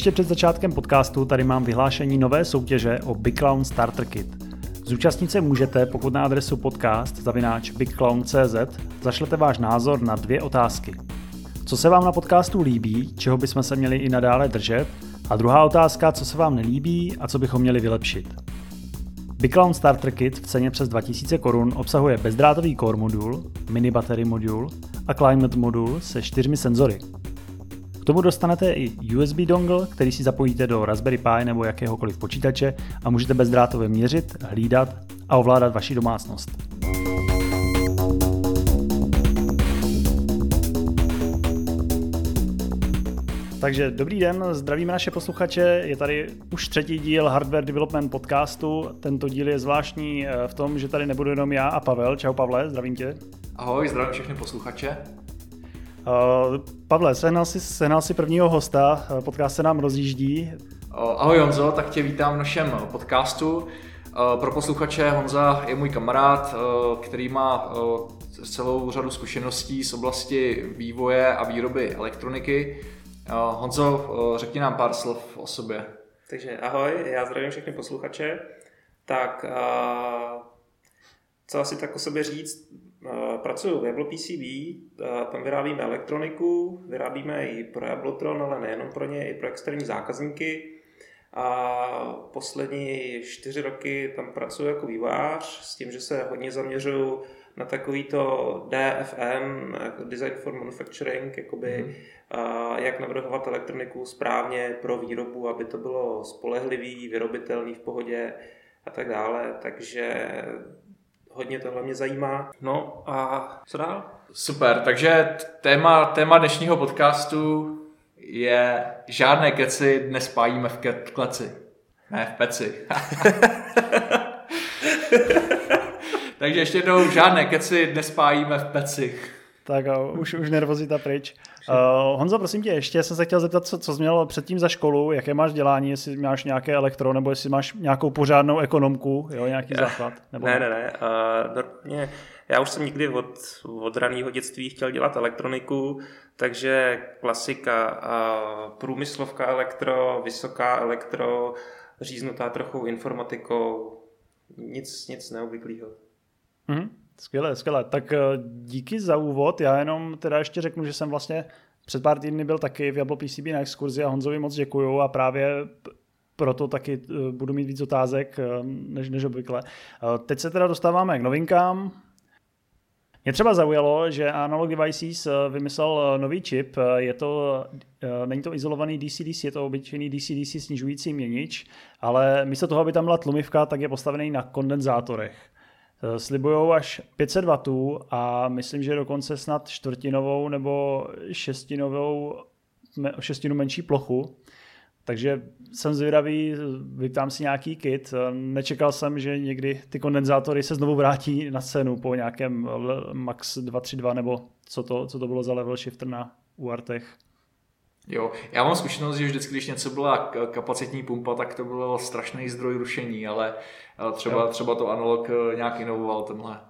Ještě před začátkem podcastu tady mám vyhlášení nové soutěže o Big Clown Starter Kit. Zúčastnit se můžete, pokud na adresu podcast zavináč bigclown.cz zašlete váš názor na dvě otázky. Co se vám na podcastu líbí, čeho bychom se měli i nadále držet, a druhá otázka, co se vám nelíbí a co bychom měli vylepšit. Big Clown Starter Kit v ceně přes 2000 korun obsahuje bezdrátový core modul, mini battery modul a climate modul se čtyřmi senzory. K tomu dostanete i USB dongle, který si zapojíte do Raspberry Pi nebo jakéhokoliv počítače a můžete bezdrátově měřit, hlídat a ovládat vaši domácnost. Takže dobrý den, zdravíme naše posluchače. Je tady už třetí díl Hardware Development podcastu. Tento díl je zvláštní eh, v tom, že tady nebudu jenom já a Pavel. Čau Pavle, zdravím tě. Ahoj, zdravím všechny posluchače. Uh, Pavle, sehnal jsi, sehnal jsi prvního hosta, eh, podcast se nám rozjíždí. Ahoj Honzo, tak tě vítám v našem podcastu. Pro posluchače Honza je můj kamarád, který má celou řadu zkušeností z oblasti vývoje a výroby elektroniky. Honzo, řekni nám pár slov o sobě. Takže ahoj, já zdravím všechny posluchače. Tak, co asi tak o sobě říct? Pracuji v Jablo PCB, tam vyrábíme elektroniku, vyrábíme i pro Jablotron, ale nejenom pro ně, i pro externí zákazníky. A poslední čtyři roky tam pracuji jako vývář s tím, že se hodně zaměřuju na takovýto DFM, Design for Manufacturing, jakoby, mm. a jak navrhovat elektroniku správně pro výrobu, aby to bylo spolehlivý, vyrobitelný v pohodě a tak dále. Takže hodně tohle mě zajímá. No a co dál? Super, takže téma, téma dnešního podcastu je žádné keci dnes spájíme v kleci. Ne, v peci. Takže ještě jednou žádné keci nespájíme v peci. Tak uh, už, už nervozita pryč. Uh, Honzo, prosím tě, ještě jsem se chtěl zeptat, co, co jsi měl předtím za školu, jaké máš dělání, jestli máš nějaké elektro, nebo jestli máš nějakou pořádnou ekonomku, jo, nějaký základ? Nebo... Ne, ne, ne. Uh, mě, já už jsem nikdy od, od raného dětství chtěl dělat elektroniku, takže klasika, uh, průmyslovka elektro, vysoká elektro, říznutá trochu informatikou, nic, nic neobvyklého. Mm-hmm. Skvěle, skvěle. Tak eh, díky za úvod. Já jenom teda ještě řeknu, že jsem vlastně před pár týdny byl taky v Jablo PCB na exkurzi a Honzovi moc děkuju a právě proto taky eh, budu mít víc otázek eh, než, než obvykle. Teď se teda dostáváme k novinkám. Mě třeba zaujalo, že Analog Devices vymyslel nový čip. Je to, není to izolovaný DC-DC, je to obyčejný DC-DC snižující měnič, ale místo toho, aby tam byla tlumivka, tak je postavený na kondenzátorech. Eh, slibují až 500 W a myslím, že dokonce snad čtvrtinovou nebo šestinovou, šestinu menší plochu. Takže jsem zvědavý, vyptám si nějaký kit. Eh, nečekal jsem, že někdy ty kondenzátory se znovu vrátí na scénu po nějakém Max 232 nebo co to, co to bylo za level shifter na UARTech. Jo, já mám zkušenost, že vždycky, když něco byla kapacitní pumpa, tak to bylo strašný zdroj rušení, ale třeba, třeba to analog eh, nějak inovoval tenhle.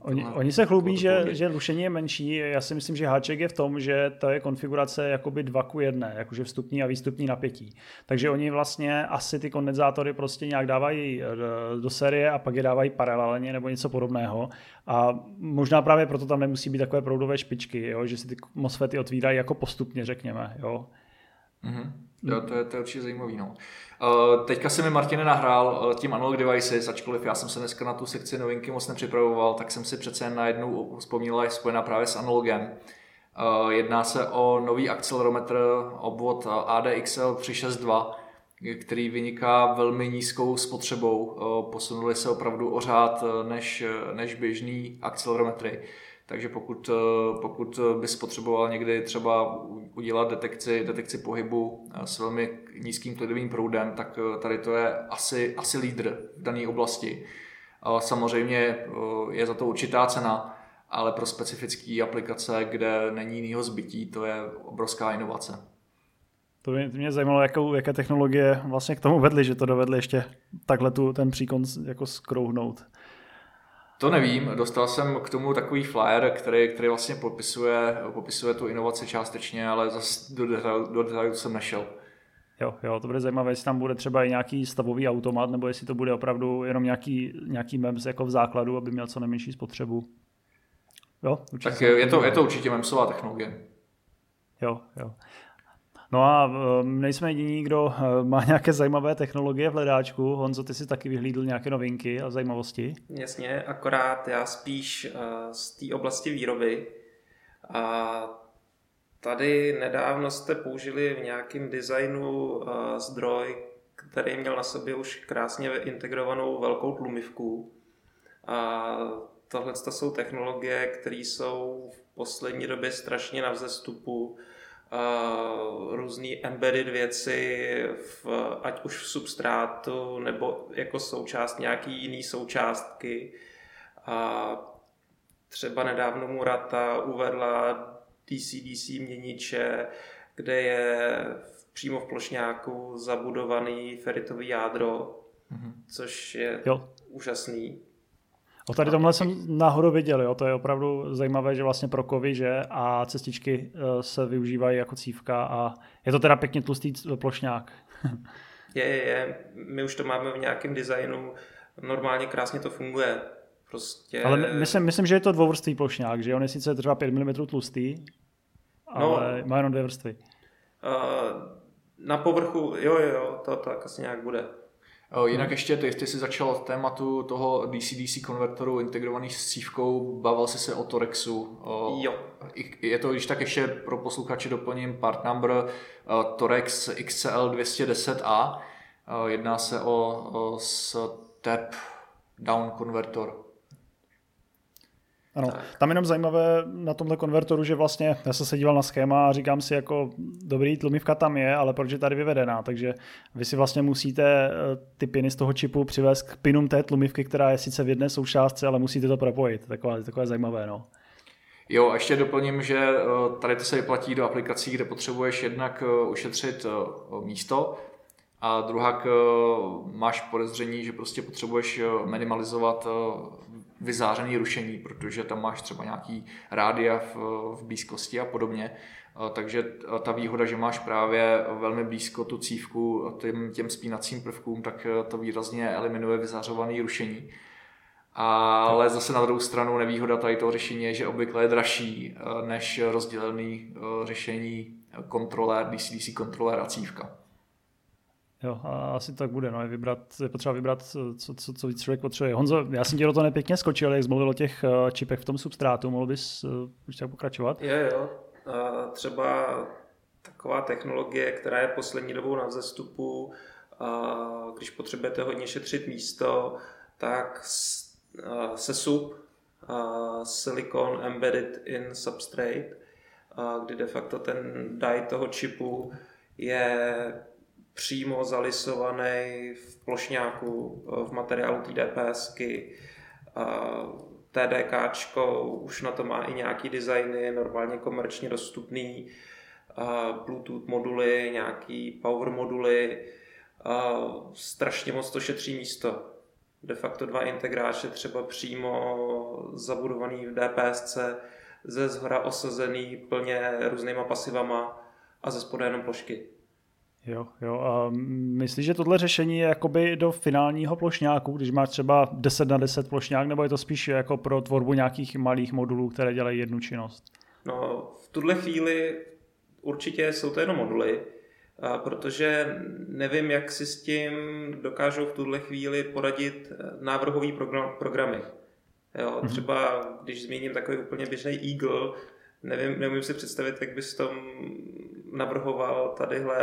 Oni, oni se chlubí, že, že rušení je menší. Já si myslím, že háček je v tom, že to je konfigurace jakoby 2 ku 1, jakože vstupní a výstupní napětí. Takže oni vlastně asi ty kondenzátory prostě nějak dávají eh, do série a pak je dávají paralelně nebo něco podobného. A možná právě proto tam nemusí být takové proudové špičky, jo? že si ty MOSFETy otvírají jako postupně, řekněme. Jo? Mm-hmm. Jo, to je, to je určitě zajímavý. No. Uh, teďka se mi Martine nahrál uh, tím Analog Devices, ačkoliv já jsem se dneska na tu sekci novinky moc nepřipravoval, tak jsem si přece jen najednou vzpomněl, je spojená právě s analogem. Uh, jedná se o nový akcelerometr obvod ADXL 362, který vyniká velmi nízkou spotřebou. Posunuli se opravdu o řád než, než běžný akcelerometry. Takže pokud, eh, pokud bys potřeboval někdy třeba udělat detekci, detekci pohybu eh, s velmi nízkým klidovým proudem, tak eh, tady to je asi, asi lídr v dané oblasti. Samozřejmě je za to určitá cena, ale pro specifické aplikace, kde není jiného zbytí, to je obrovská inovace. To mě, mě zajímalo, jakou, jaké technologie vlastně k tomu vedly, že to dovedli ještě takhle tu, ten příkon jako skrouhnout. To nevím, dostal jsem k tomu takový flyer, který, který vlastně popisuje, popisuje tu inovaci částečně, ale zase do detailu, do detailu jsem nešel. Jo, jo, to bude zajímavé, jestli tam bude třeba i nějaký stavový automat, nebo jestli to bude opravdu jenom nějaký, nějaký MEMS jako v základu, aby měl co nejmenší spotřebu. Jo, určitě. Tak je to, je to určitě MEMSová technologie. Jo, jo. No a um, nejsme jediní, kdo uh, má nějaké zajímavé technologie v hledáčku. Honzo, ty si taky vyhlídl nějaké novinky a zajímavosti? Jasně, akorát já spíš uh, z té oblasti výroby. A tady nedávno jste použili v nějakém designu zdroj, který měl na sobě už krásně integrovanou velkou tlumivku. A tohle jsou technologie, které jsou v poslední době strašně na vzestupu uh, různé embedded věci, v, ať už v substrátu nebo jako součást nějaký jiný součástky. A třeba nedávno Murata uvedla DC-DC měniče, kde je přímo v plošňáku zabudovaný feritový jádro, mm-hmm. což je jo. úžasný. O tady tomhle jsem náhodou viděl, jo. to je opravdu zajímavé, že vlastně pro kovy, že a cestičky eh, se využívají jako cívka a je to teda pěkně tlustý plošňák. je, je, je. My už to máme v nějakém designu, normálně krásně to funguje. Prostě... Ale myslím, myslím, že je to dvouvrstvý plošňák, že on je sice třeba 5 mm tlustý, no. ale no, má jenom dvě vrstvy. Uh, na povrchu, jo, jo, to tak asi nějak bude. Jinak hmm. ještě, ty, ty jsi začal tématu toho DC-DC konvertoru integrovaný s cívkou, bavil jsi se o Torexu. Jo. Je to, když tak ještě pro posluchače doplním part number Torex XCL 210A. Jedná se o, o step down konvertor. Ano, tam jenom zajímavé na tomhle konvertoru, že vlastně já jsem se díval na schéma a říkám si jako dobrý, tlumivka tam je, ale proč je tady vyvedená, takže vy si vlastně musíte eh, ty piny z toho čipu přivést k pinům té tlumivky, která je sice v jedné součástce, ale musíte to propojit, takové, takové zajímavé, no. Jo, a ještě doplním, že eh, tady to se vyplatí do aplikací, kde potřebuješ jednak eh, ušetřit místo, a druhá máš podezření, že prostě potřebuješ minimalizovat vyzářený rušení, protože tam máš třeba nějaký rádia v, v blízkosti a podobně. Takže ta výhoda, že máš právě velmi blízko tu cívku těm, těm spínacím prvkům, tak to výrazně eliminuje vyzářovaný rušení. Ale zase na druhou stranu nevýhoda tady toho řešení je, že obvykle je dražší než rozdělený řešení kontrolér, DC-DC kontrolér a cívka. Jo, a asi tak bude, no, je, vybrat, je potřeba vybrat, co, co, co víc člověk potřebuje. Honzo, já jsem ti do toho nepěkně skočil, jak jsi mluvil o těch eh, čipech v tom substrátu, mohl bys uh, už tak pokračovat? Jo, jo, třeba taková technologie, která je poslední dobou na vzestupu, když potřebujete hodně šetřit místo, tak se sub, silicon embedded in substrate, kdy de facto ten die toho čipu je přímo zalisovaný v plošňáku eh, v materiálu té DPSky. TDK už na to má i nějaký designy, normálně komerčně dostupný, Bluetooth moduly, nějaký power moduly, strašně moc to šetří místo. De facto dva integráče třeba přímo zabudovaný v DPSC, ze zhora osazený plně různýma pasivama a ze spoda jenom plošky. Jo, jo. A myslíš, že tohle řešení je jakoby do finálního plošňáku, když máš třeba 10 na 10 plošňák, nebo je to spíš jako pro tvorbu nějakých malých modulů, které dělají jednu činnost? No, v tuhle chvíli určitě jsou to jenom moduly, protože nevím, jak si s tím dokážou v tuhle chvíli poradit eh, návrhový program, programy. Jo, mhm. třeba, když zmíním takový úplně běžný Eagle, nevím, nevím si představit, jak bys tom navrhoval tadyhle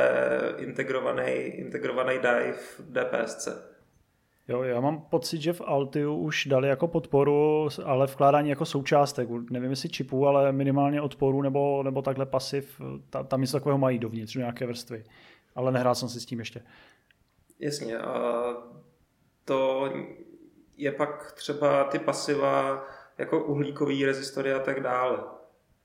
integrovaný, integrovaný dive DPSC. Jo, já mám pocit, že v Altiu už dali jako podporu, ale vkládání jako součástek. Nevím, jestli čipů, ale minimálně odporu nebo, nebo takhle pasiv. Ta, tam něco takového mají dovnitř, nějaké vrstvy. Ale nehrál jsem si s tím ještě. Jasně. A to je pak třeba ty pasiva jako uhlíkový rezistory a tak dále.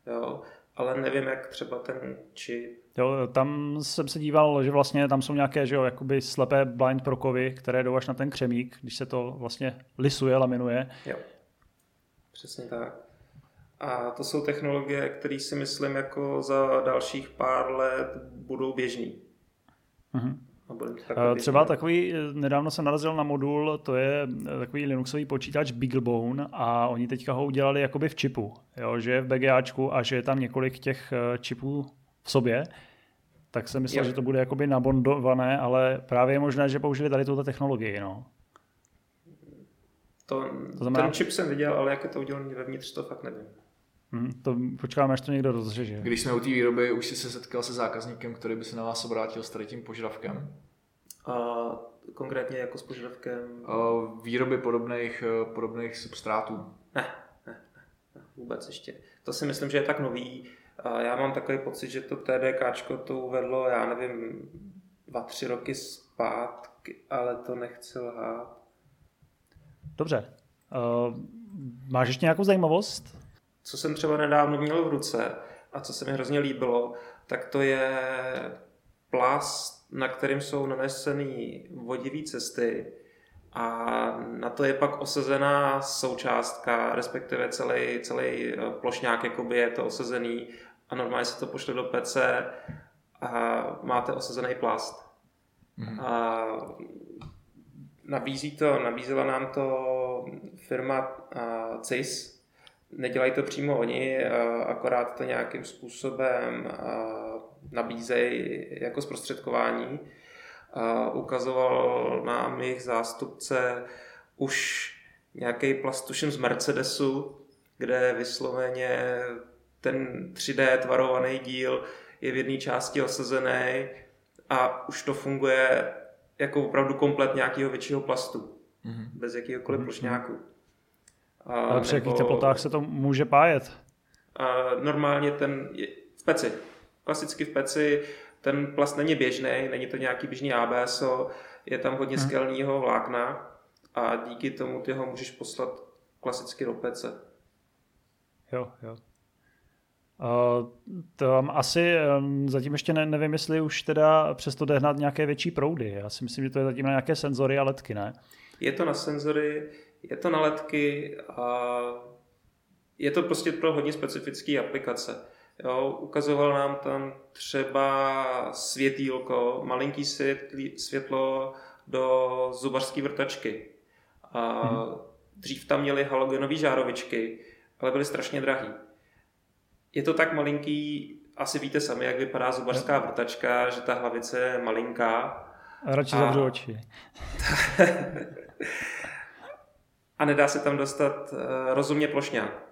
Jo ale nevím, jak třeba ten čip. Jo, tam jsem se díval, že vlastně tam jsou nějaké, že jo, jakoby slepé blind prokovy, které jdou až na ten křemík, když se to vlastně lisuje, laminuje. Jo, přesně tak. A to jsou technologie, které si myslím jako za dalších pár let budou běžný. Mhm. Eh, takhle Třeba takový, eh, nedávno jsem narazil na modul, to je eh, takový Linuxový počítač BeagleBone a oni teďka ho udělali jakoby v čipu, jo, že je v BGAčku a že je tam několik těch čipů v sobě, tak jsem myslel, Jo. že to bude jakoby nabondované, ale právě je možné, že použili tady tuto technologii, no. To, To znamená- Ten čip jsem viděl, ale jak je to udělané vevnitř, to fakt nevím. Hm, to počkáme, až to někdo rozřeže. Když jsme u té výroby, už jsi se setkal se zákazníkem, který by se na vás obrátil s tady tím požadavkem? A konkrétně jako s požadavkem... Uh, výroby podobných, uh, podobných substrátů. Ne, ne, ne, ne, vůbec ještě. To si myslím, že je tak nový. A já mám takový pocit, že to TDKčko to uvedlo, já nevím, dva, tři roky zpátky, ale to nechci lhát. Dobře. Uh, máš ještě nějakou zajímavost? Co jsem třeba nedávno měl v ruce a co se mi hrozně líbilo, tak to je plast, na kterým jsou naneseny vodivý cesty a na to je pak osazená součástka, respektive celý, celý eh, plošňák jakoby je to osazený a normálně se to pošle do pece a máte osazený plast. Mhm. A nabízí to, nabízela nám to firma CIS. Nedělají to přímo oni, akorát to nějakým způsobem nabízejí jako zprostředkování. Ukazoval nám jejich zástupce už nějaký plast, tuším z Mercedesu, kde vysloveně ten 3D tvarovaný díl je v jedné části osazený a už to funguje jako opravdu komplet nějakého většího plastu, Mhm. bez jakýhokoliv Mhm. plošňáku. A Ale při jakých teplotách se to může pájet? A normálně ten je v peci, klasicky v peci, ten plast není běžný, není to nějaký běžný ABSO, je tam hodně Mhm. skelního vlákna a díky tomu ty ho můžeš poslat klasicky do pece. Jo, jo. Uh, tam asi um, zatím ještě ne, nevím, jestli už teda přesto jde hnát nějaké větší proudy. Já si myslím, že to je zatím na nějaké senzory a letky, ne? Je to na senzory, je to na ledky a je to prostě pro hodně specifické aplikace. Jo, ukazoval nám tam třeba světýlko, malinký světlí, světlo do zubařské vrtačky. A Mhm. dřív tam měli halogenové žárovičky, ale byly strašně drahý. Je to tak malinký, asi víte sami, jak vypadá zubařská vrtačka, že ta hlavice je malinká. A radši A- zavřu oči. a nedá se tam dostat uh, rozumně plošňák.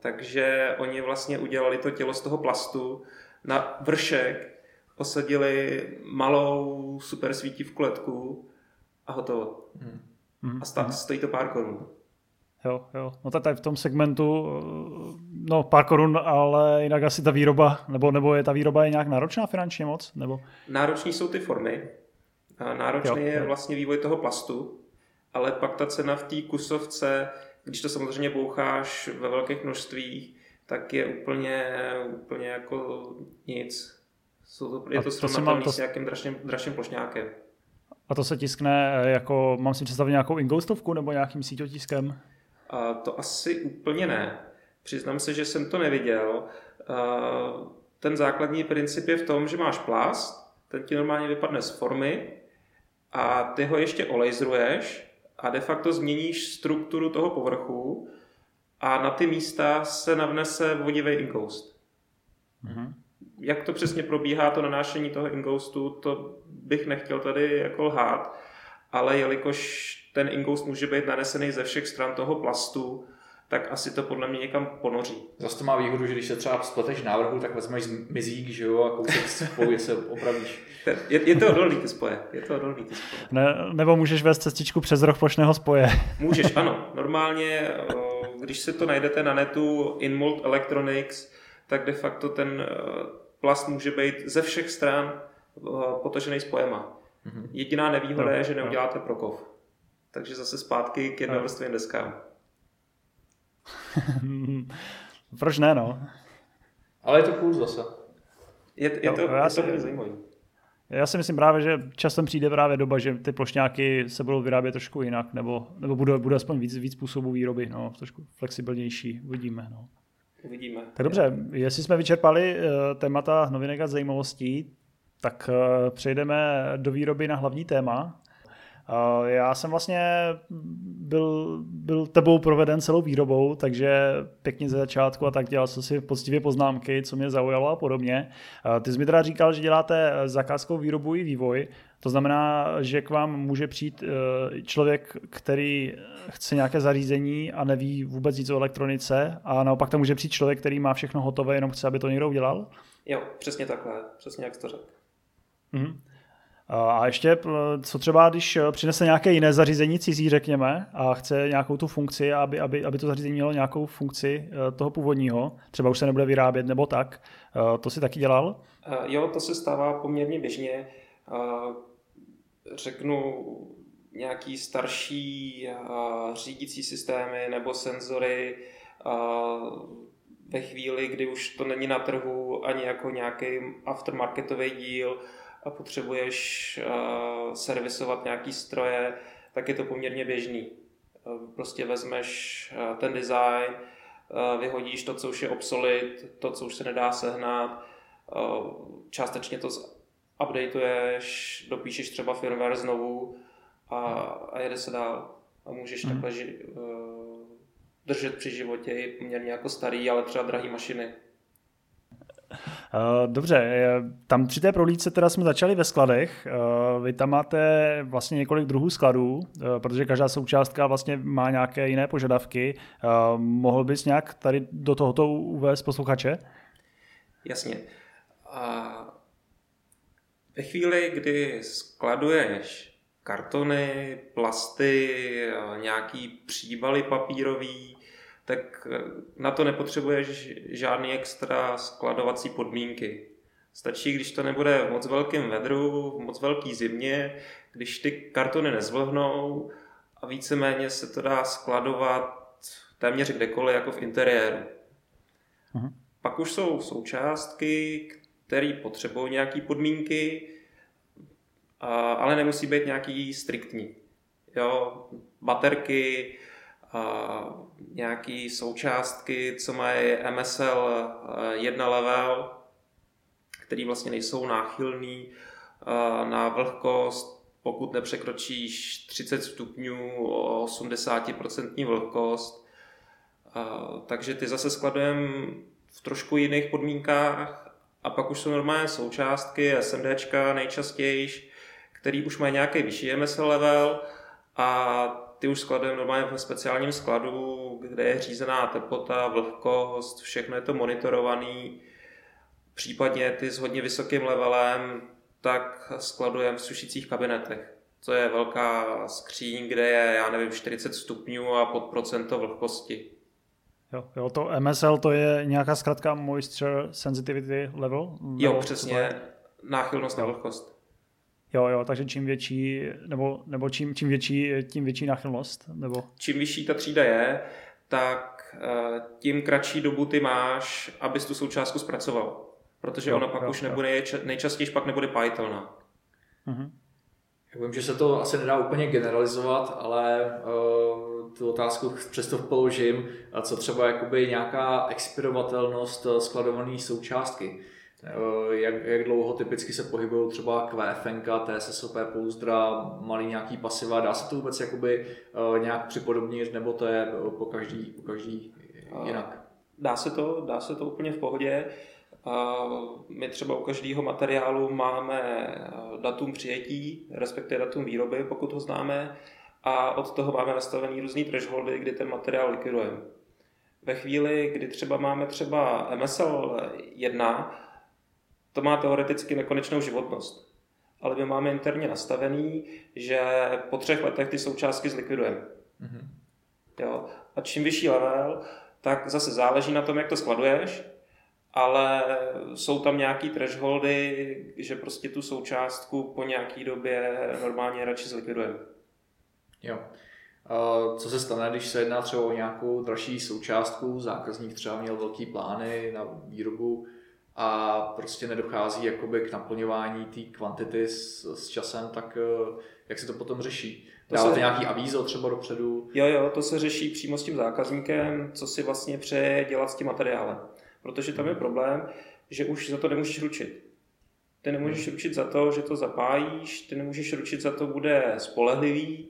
Takže oni vlastně udělali to tělo z toho plastu na vršek, osadili malou super svítivku ledku a hotovo. Mhm, A stá, mhm. stojí to pár korun. Jo, jo. No tak tady v tom segmentu, no pár korun, ale jinak asi ta výroba, nebo, nebo je ta výroba je nějak náročná finančně moc? Nebo? Náročný jsou ty formy, náročný Jo, je jo. vlastně vývoj toho plastu, ale pak ta cena v té kusovce, když to samozřejmě boucháš ve velkých množstvích, tak je úplně, úplně jako nic. Jsou to, je to srovnatelný to- s nějakým dražším, dražším plošňákem. A to se tiskne eh, jako, mám si představit nějakou ingoustovku nebo nějakým síťotiskem? A to asi úplně ne. Přiznám se, že jsem to neviděl. A Ten základní princip je v tom, že máš plast, ten ti normálně vypadne z formy a ty ho ještě olejzruješ a de facto změníš strukturu toho povrchu a na ty místa se navnese vodivý inkoust. Mhm. Jak to přesně probíhá, to nanášení toho ingoustu, to bych nechtěl tady jako lhát, ale jelikož ten ingoust může být nanesený ze všech stran toho plastu, tak asi to podle mě někam ponoří. Zase to má výhodu, že když se třeba spleteš návrhu, tak vezmeš mizík, že jo, a kousek spolu se opravíš. Je, je to odolný ty spoje, je to odolný ty spoje. Ne, nebo můžeš vést cestičku přes roh plošného spoje. Můžeš, ano. Normálně, o, když se to najdete na netu Inmold Electronics, tak de facto ten eh, plast může být ze všech stran o, potažený spojema. Mhm. Jediná nevýhoda Jo, je, že jo. neuděláte prokov. Takže zase zpátky k jednovrstvým deskám. Proč ne, no? Ale je to cool zase. Je, je Jo, to, já je si- to zajímavý. Já si myslím právě, že časem přijde právě doba, že ty plošňáky se budou vyrábět trošku jinak, nebo, nebo bude, bude aspoň víc, víc způsobů výroby, no, trošku flexibilnější, uvidíme. No. Uvidíme. Tak dobře, jestli jsme vyčerpali uh, témata novinek a zajímavostí, tak eh, přejdeme do výroby na hlavní téma. Eh, já jsem vlastně byl, byl tebou proveden celou výrobou, takže pěkně ze začátku a tak dělal jsem si poctivě poznámky, co mě zaujalo a podobně. Eh, ty jsi mi teda říkal, že děláte zakázkovou výrobu i vývoj, to znamená, že k vám může přijít člověk, který chce nějaké zařízení a neví vůbec nic o elektronice a naopak tam může přijít člověk, který má všechno hotové, jenom chce, aby to někdo udělal? Jo, přesně takhle, přesně jak jsi to řekl. Mm-hmm. A ještě, co třeba, když eh, přinese nějaké jiné zařízení cizí, řekněme, a chce nějakou tu funkci, aby, aby, aby to zařízení mělo nějakou funkci eh, toho původního, třeba už se nebude vyrábět nebo tak, eh, to si taky dělal? Jo, to se stává poměrně běžně. Řeknu nějaký starší řídící systémy nebo senzory ve chvíli, kdy už to není na trhu ani jako nějaký aftermarketový díl, a potřebuješ uh, servisovat nějaký stroje, tak je to poměrně běžný. Uh, prostě vezmeš uh, ten design, uh, vyhodíš to, co už je obsolit, to, co už se nedá sehnat, uh, částečně to updateuješ, dopíšeš třeba firmware znovu a, a jede se dál. A můžeš hmm. takhle ži, uh, držet při životě i poměrně jako starý, ale třeba drahý mašiny. Eh, dobře, tam při té prohlídce teda jsme začali ve skladech. Eh, vy tam máte vlastně několik druhů skladů, eh, protože každá součástka vlastně má nějaké jiné požadavky. Mohl bys nějak tady do tohoto uvést posluchače? Jasně. A ve chvíli, kdy skladuješ kartony, plasty, nějaký příbaly papírový, tak eh, na to nepotřebuješ žádný extra skladovací podmínky. Stačí, když to nebude v moc velkém vedru, v moc velký zimě, když ty kartony nezvlhnou a víceméně se to dá skladovat téměř kdekoliv, jako v interiéru. Uh-huh. Pak už jsou součástky, které potřebují nějaké podmínky, ale nemusí být nějaký striktní. Jo, baterky, nějaký součástky, co mají MSL 1 eh, level, který vlastně nejsou náchylný eh, na vlhkost, pokud nepřekročíš 30 stupňů o 80% vlhkost. Eh, takže ty zase skladujeme v trošku jiných podmínkách a pak už jsou normálně součástky SMDčka nejčastěji, který už mají nějaký vyšší MSL level a ty už skladujeme normálně ve speciálním skladu, kde je řízená teplota, vlhkost, všechno je to monitorovaný. Případně ty s hodně vysokým levelem, tak skladujeme v sušicích kabinetech. To je velká skříň, kde je, já nevím, 40 stupňů a pod procento vlhkosti. Jo, jo, to MSL to je nějaká zkrátka Moisture Sensitivity Level? Jo, přesně, náchylnost na vlhkost. Jo, jo, takže čím větší, nebo, nebo čím, čím větší, tím větší náchylnost? Nebo... Čím vyšší ta třída je, tak eh, tím kratší dobu ty máš, abys tu součástku zpracoval. Protože jo, ona pak jo, už nebude, nejčastěji pak nebude pájitelná. Mhm. Já vím, že se to asi nedá úplně generalizovat, ale uh, tu otázku přesto položím, co třeba jakoby nějaká expirovatelnost eh, skladované součástky. Eh, jak, jak dlouho typicky se pohybují třeba QFN, TSSOP, pouzdra, malý nějaký pasiva, dá se to vůbec jakoby uh, nějak připodobnit, nebo to je po každý, po každý jinak? Dá se to, dá se to úplně v pohodě. My třeba u každého materiálu máme eh, datum přijetí, respektive datum výroby, pokud ho známe, a od toho máme nastavený různý thresholdy, kdy ten materiál likvidujeme. Ve chvíli, kdy třeba máme třeba MSL 1, to má teoreticky nekonečnou životnost. Ale my máme interně nastavený, že po třech letech ty součástky zlikvidujeme. Mm-hmm. Jo? A čím vyšší level, tak zase záleží na tom, jak to skladuješ, ale jsou tam nějaký thresholdy, že prostě tu součástku po nějaký době normálně radši zlikvidujeme. Jo. Co se stane, když se jedná třeba o nějakou dražší součástku, zákazník třeba měl velký plány na výrobu a prostě nedochází jakoby k naplňování té kvantity s, s časem, tak eh, jak se to potom řeší? Dáváte se... nějaký avízo třeba dopředu? Jo, jo, to se řeší přímo s tím zákazníkem, co si vlastně přeje dělat s tím materiálem. Protože tam je hmm. problém, že už za to nemůžeš ručit. Ty nemůžeš hmm. ručit za to, že to zapájíš, ty nemůžeš ručit za to, bude spolehlivý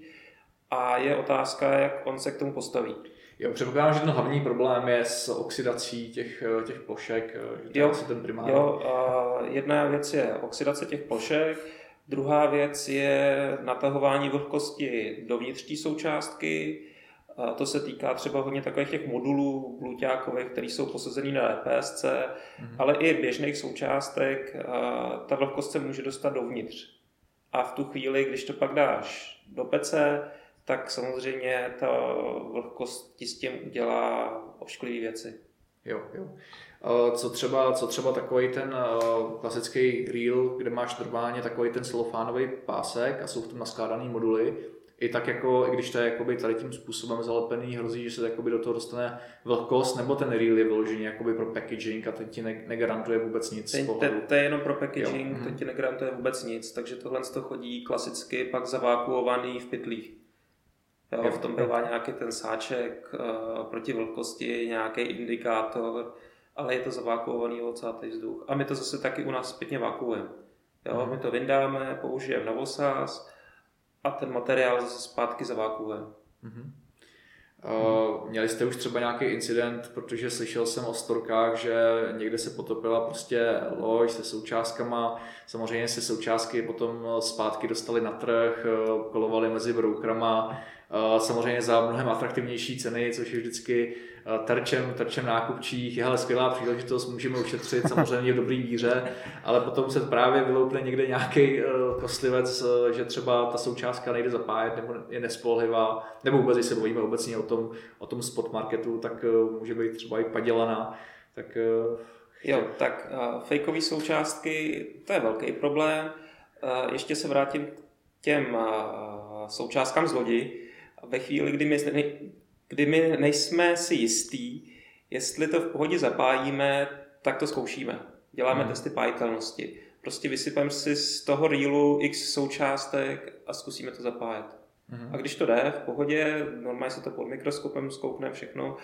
a je otázka, jak on se k tomu postaví. Jo, předpokládám, že ten hlavní problém je s oxidací těch, těch plošek, že to jo, je asi ten primární. Jo, a jedna věc je oxidace těch plošek, druhá věc je natahování vlhkosti dovnitř té součástky, a to se týká třeba hodně takových těch modulů bluťákových, které jsou posazený na EPSC, mm-hmm. ale i běžných součástek. Ta vlhkost se může dostat dovnitř. A v tu chvíli, když to pak dáš do pece, tak samozřejmě ta vlhkost ti s tím udělá ošklivé věci. Jo, jo. Co třeba, co třeba takový ten klasický reel, kde máš normálně takový ten celofánový pásek a jsou v tom naskládaný moduly, i tak jako, i když to je jakoby tady tím způsobem zalepený, hrozí, že se jakoby do toho dostane vlhkost, nebo ten reel je vyložený jakoby pro packaging a ten ti ne, negarantuje vůbec nic. Ten, to, to je jenom pro packaging, jo. ten ti negarantuje vůbec nic, takže tohle to chodí klasicky pak zavákuovaný v pytlích. Jo, v tom bývá nějaký ten sáček uh, proti vlhkosti, nějaký indikátor, ale je to zavákuovaný ocátý vzduch. A my to zase taky u nás zpětně vákuujeme. Jo, mm. My to vyndáme, použijeme na vosaz, a ten materiál zase zpátky zavákuje. Mm-hmm. Uh, měli jste už třeba nějaký incident, protože slyšel jsem o storkách, že někde se potopila prostě loď se součástkama, samozřejmě se součástky potom zpátky dostali na trh, kolovaly mezi brokerama, samozřejmě za mnohem atraktivnější ceny, což je vždycky terčem, terčem nákupčích, je hele, skvělá příležitost, můžeme ušetřit samozřejmě v dobrý víře, ale potom se právě vyloupne někde nějaký kostlivec, že třeba ta součástka nejde zapájet nebo je nespolehlivá, nebo vůbec, když se bojíme obecně o tom, o tom spot marketu, tak může být třeba i padělaná. Tak, Jo, tak fejkové součástky, to je velký problém. Ještě se vrátím k těm součástkám z lodi ve chvíli, kdy my, kdy my nejsme si jistí, jestli to v pohodě zapájíme, tak to zkoušíme. Děláme hmm. testy pájitelnosti. Prostě vysypeme si z toho reelu x součástek a zkusíme to zapájet. Hmm. A když to jde v pohodě, normálně se to pod mikroskopem zkoukne všechno,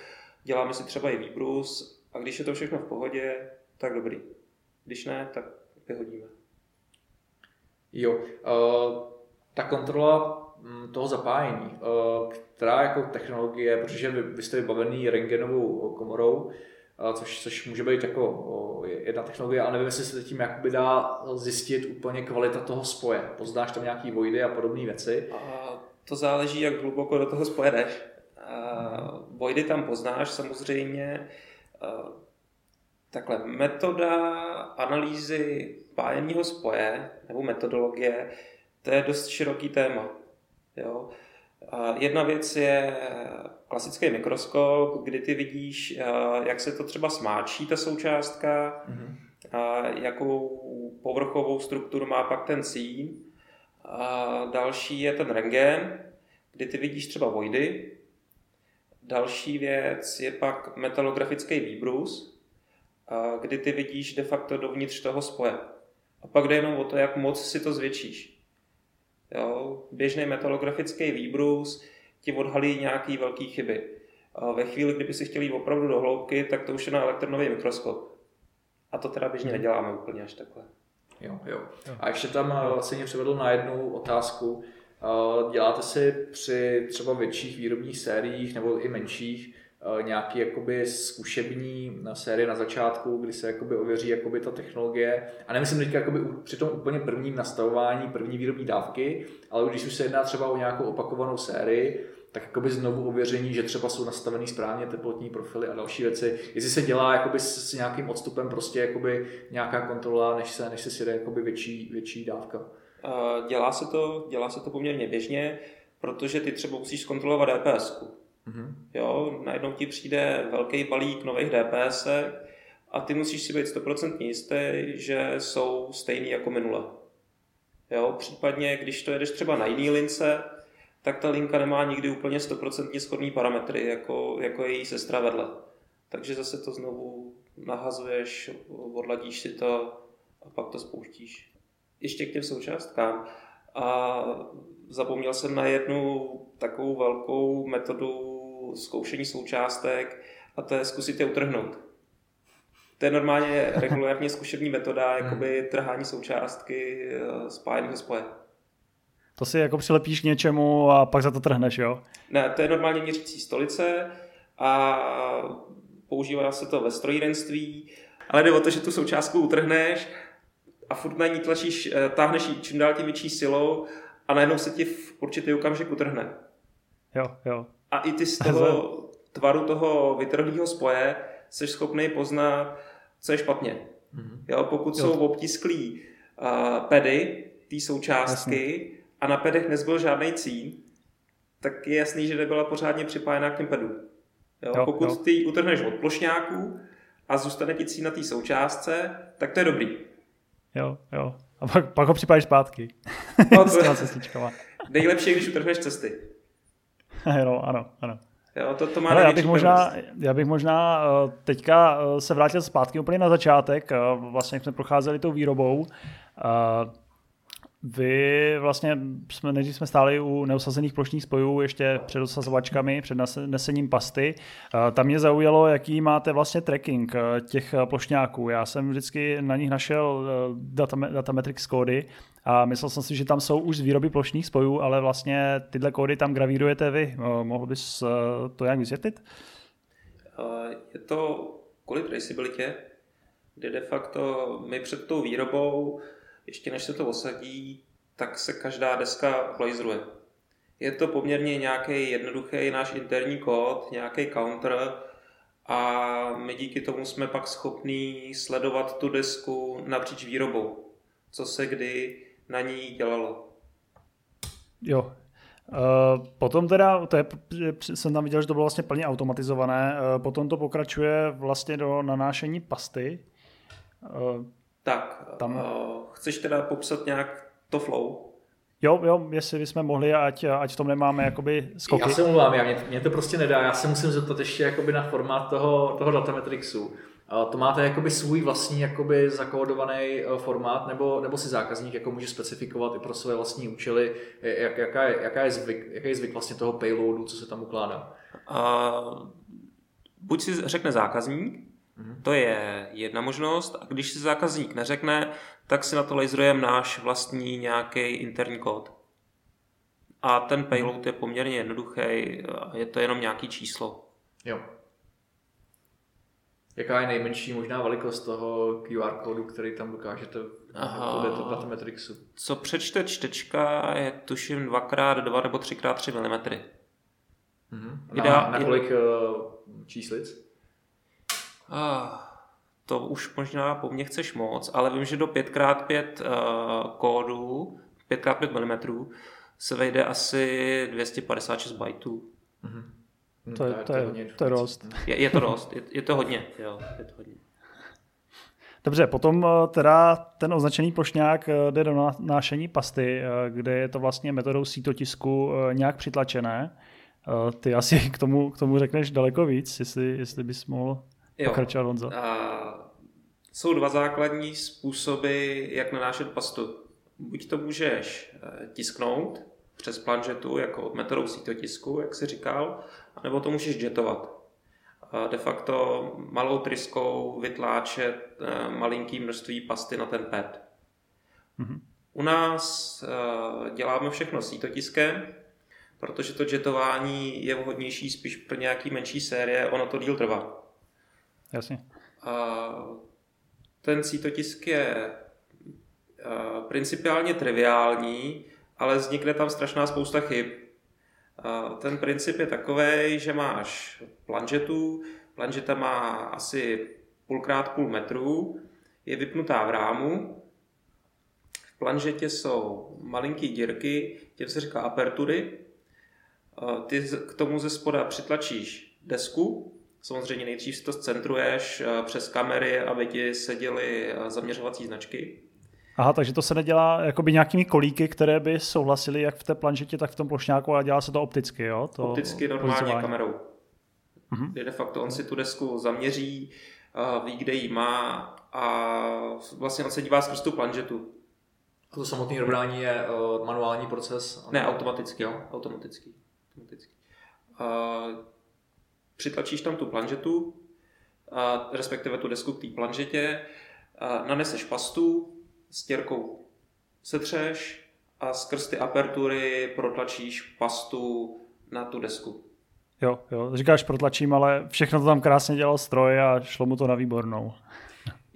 děláme si třeba i výbrus a když je to všechno v pohodě, tak dobrý. Když ne, tak vyhodíme. Jo, uh, ta kontrola toho zapájení, eh, která jako technologie, protože vy, vy jste vybavený rengenovou komorou, eh, což, což může být jako jedna technologie, ale nevím, jestli se tím jakoby dá zjistit úplně kvalita toho spoje. Poznáš tam nějaký vojdy a podobné věci? A to záleží, jak hluboko do toho spoje jdeš. Vojdy tam poznáš samozřejmě. Takhle, metoda analýzy pájemního spoje nebo metodologie, to je dost široký téma. Jo. Jedna věc je klasický mikroskop, kdy ty vidíš, jak se to třeba smáčí, ta součástka, mm-hmm. a jakou povrchovou strukturu má pak ten cín. A další je ten rengen, kdy ty vidíš třeba vojdy. Další věc je pak metalografický výbrus, kdy ty vidíš de facto dovnitř toho spoje. A pak jde jenom o to, jak moc si to zvětšíš. Jo? Běžný metalografický výbrus ti odhalí nějaký velký chyby. A ve chvíli, kdyby si chtěl jít opravdu do hloubky, tak to už je na elektronový mikroskop. A to teda běžně hmm. neděláme úplně až takhle. Jo, jo. A ještě tam eh, vlastně mě přivedl na jednu otázku. Eh, děláte si při třeba větších výrobních sériích nebo i menších nějaký jakoby zkušební série na začátku, kdy se jakoby ověří jakoby ta technologie. A nemyslím teďka jakoby při tom úplně prvním nastavování první výrobní dávky, ale když už se jedná třeba o nějakou opakovanou sérii, tak jakoby znovu ověření, že třeba jsou nastavený správně teplotní profily a další věci. Jestli se dělá jakoby s, nějakým odstupem prostě jakoby nějaká kontrola, než se, než se sjede jakoby větší, větší dávka. Dělá se to, dělá se to poměrně běžně, protože ty třeba musíš zkontrolovat DPS. Mm-hmm. Jo, najednou ti přijde velký balík nových DPS a ty musíš si být 100% jistý, že jsou stejný jako minule. Jo, případně, když to jedeš třeba na jiný lince, tak ta linka nemá nikdy úplně 100% schodný parametry, jako, jako její sestra vedle. Takže zase to znovu nahazuješ, odladíš si to a pak to spouštíš. Ještě k těm součástkám. A zapomněl jsem na jednu takovou velkou metodu zkoušení součástek a to je zkusit je utrhnout. To je normálně regulárně zkušební metoda, jakoby trhání součástky eh, spájeného spoje. To si jako přilepíš k něčemu a pak za to trhneš, jo? Ne, to je normálně měřící stolice a používá se to ve strojírenství, ale jde o to, že tu součástku utrhneš a furt na ní tlačíš, eh, táhneš ji čím dál tím větší silou a najednou se ti v určitý okamžik utrhne. Jo, jo. A i ty z toho tvaru toho vytrhlého spoje jsi schopný poznat, co je špatně. Mm-hmm. Jo, pokud jo. jsou obtisklý uh, pedy té součástky Jasně. a na pedech nezbyl žádný cín, tak je jasný, že nebyla pořádně připájená k těm pedům. Jo, jo, pokud jo. ty utrhneš od plošňáků a zůstane ti cín na té součástce, tak to je dobrý. Jo, jo. A pak, pak ho připájíš zpátky. No, to je nejlepší, když utrhneš cesty. no, ano, ano. Jo, to, to má Ale já bych, možná, já bych možná eh, teďka eh, se vrátil zpátky úplně na začátek, eh, vlastně jsme procházeli tou výrobou. Vy vlastně, jsme, než jsme stáli u neusazených plošních spojů ještě před osazovačkami, před nesením pasty, tam mě zaujalo, jaký máte vlastně tracking těch plošňáků. Já jsem vždycky na nich našel datametrix kódy a myslel jsem si, že tam jsou už z výroby plošních spojů, ale vlastně tyhle kódy tam gravírujete vy. Mohl bys to jak vysvětlit? Je to kvůli traceabilitě, kde de facto my před tou výrobou ještě než se to osadí, tak se každá deska laseruje. Je to poměrně nějaký jednoduchý náš interní kód, nějaký counter a my díky tomu jsme pak schopní sledovat tu desku napříč výrobou, co se kdy na ní dělalo. Jo, Uh, potom teda, to je, jsem tam viděl, že to bylo vlastně plně automatizované, uh, potom to pokračuje vlastně do nanášení pasty. Uh, tak, tam... chceš teda popsat nějak to flow? Jo, jo, jestli bychom mohli, ať, ať v tom nemáme jakoby skoky. Já se mluvám, já, mě, mě, to prostě nedá, já se musím zeptat ještě jakoby na formát toho, toho datametrixu. To máte jakoby svůj vlastní jakoby zakódovaný uh, formát, nebo, nebo si zákazník jako může specifikovat i pro své vlastní účely, jak, jaká, je, jaká je zvyk, jaký je zvyk vlastně toho payloadu, co se tam ukládá? Uh, buď si řekne zákazník, Mhm. To je jedna možnost. A když si zákazník neřekne, tak si na to laserujeme náš vlastní nějaký interní kód. A ten payload je poměrně jednoduchý, je to jenom nějaký číslo. Jo. Jaká je nejmenší možná velikost toho QR kódu, který tam dokážete podle toho datametrixu? Co přečte čtečka je tuším 2x2 nebo 3x3 mm. Mm-hmm. Na, na kolik uh, číslic? Ah, to už možná po mně chceš moc, ale vím, že do 5x5 uh, kódu, 5x5 mm, se vejde asi 256 bajtů. Mm-hmm. To, je, to, je, to je dost. Je, je to dost, je, je to hodně, jo, je to hodně. Dobře, potom eh, teda ten označený plošňák eh, jde do nášení pasty, eh, kde je to vlastně metodou sítotisku nějak přitlačené. Ty asi k tomu, k tomu řekneš daleko víc, jestli, jestli bys mohl Jo. Pokračovat Honzo. A, jsou dva základní způsoby, jak nanášet pastu. Buď to můžeš tisknout přes planžetu, jako metodou sítotisku, jak si říkal, nebo to můžeš jetovat. De facto malou tryskou vytláčet eh, malinký množství pasty na ten pad. Mm-hmm. U nás eh, děláme všechno sítotiskem, protože to jetování je vhodnější spíš pro nějaký menší série, ono to díl trvá. Jasně. A ten sítotisk je principiálně triviální, ale vznikne tam strašná spousta chyb. Ten princip je takový, že máš planžetu, planžeta má asi půlkrát půl metru, je vypnutá v rámu, v planžetě jsou malinký dírky, těm se říká apertury, ty k tomu ze spoda přitlačíš desku, Samozřejmě nejdřív si to zcentruješ eh, přes kamery, aby ti seděly eh, zaměřovací značky. Aha, takže to se nedělá jakoby nějakými kolíky, které by souhlasily jak v té planžetě, tak v tom plošňáku, ale dělá se to opticky, jo? To opticky normálně kamerou. Mm-hmm. de facto on si tu desku zaměří, eh, ví, kde ji má a vlastně on se dívá skrz tu planžetu. A to samotné rovnání je manuální proces? Ne, automaticky, jo, automaticky. automaticky. Uh, přitlačíš tam tu planžetu, a respektive tu desku k té planžetě, a naneseš pastu, stěrkou setřeš a skrz ty apertury protlačíš pastu na tu desku. Jo, jo, říkáš protlačím, ale všechno to tam krásně dělal stroj a šlo mu to na výbornou.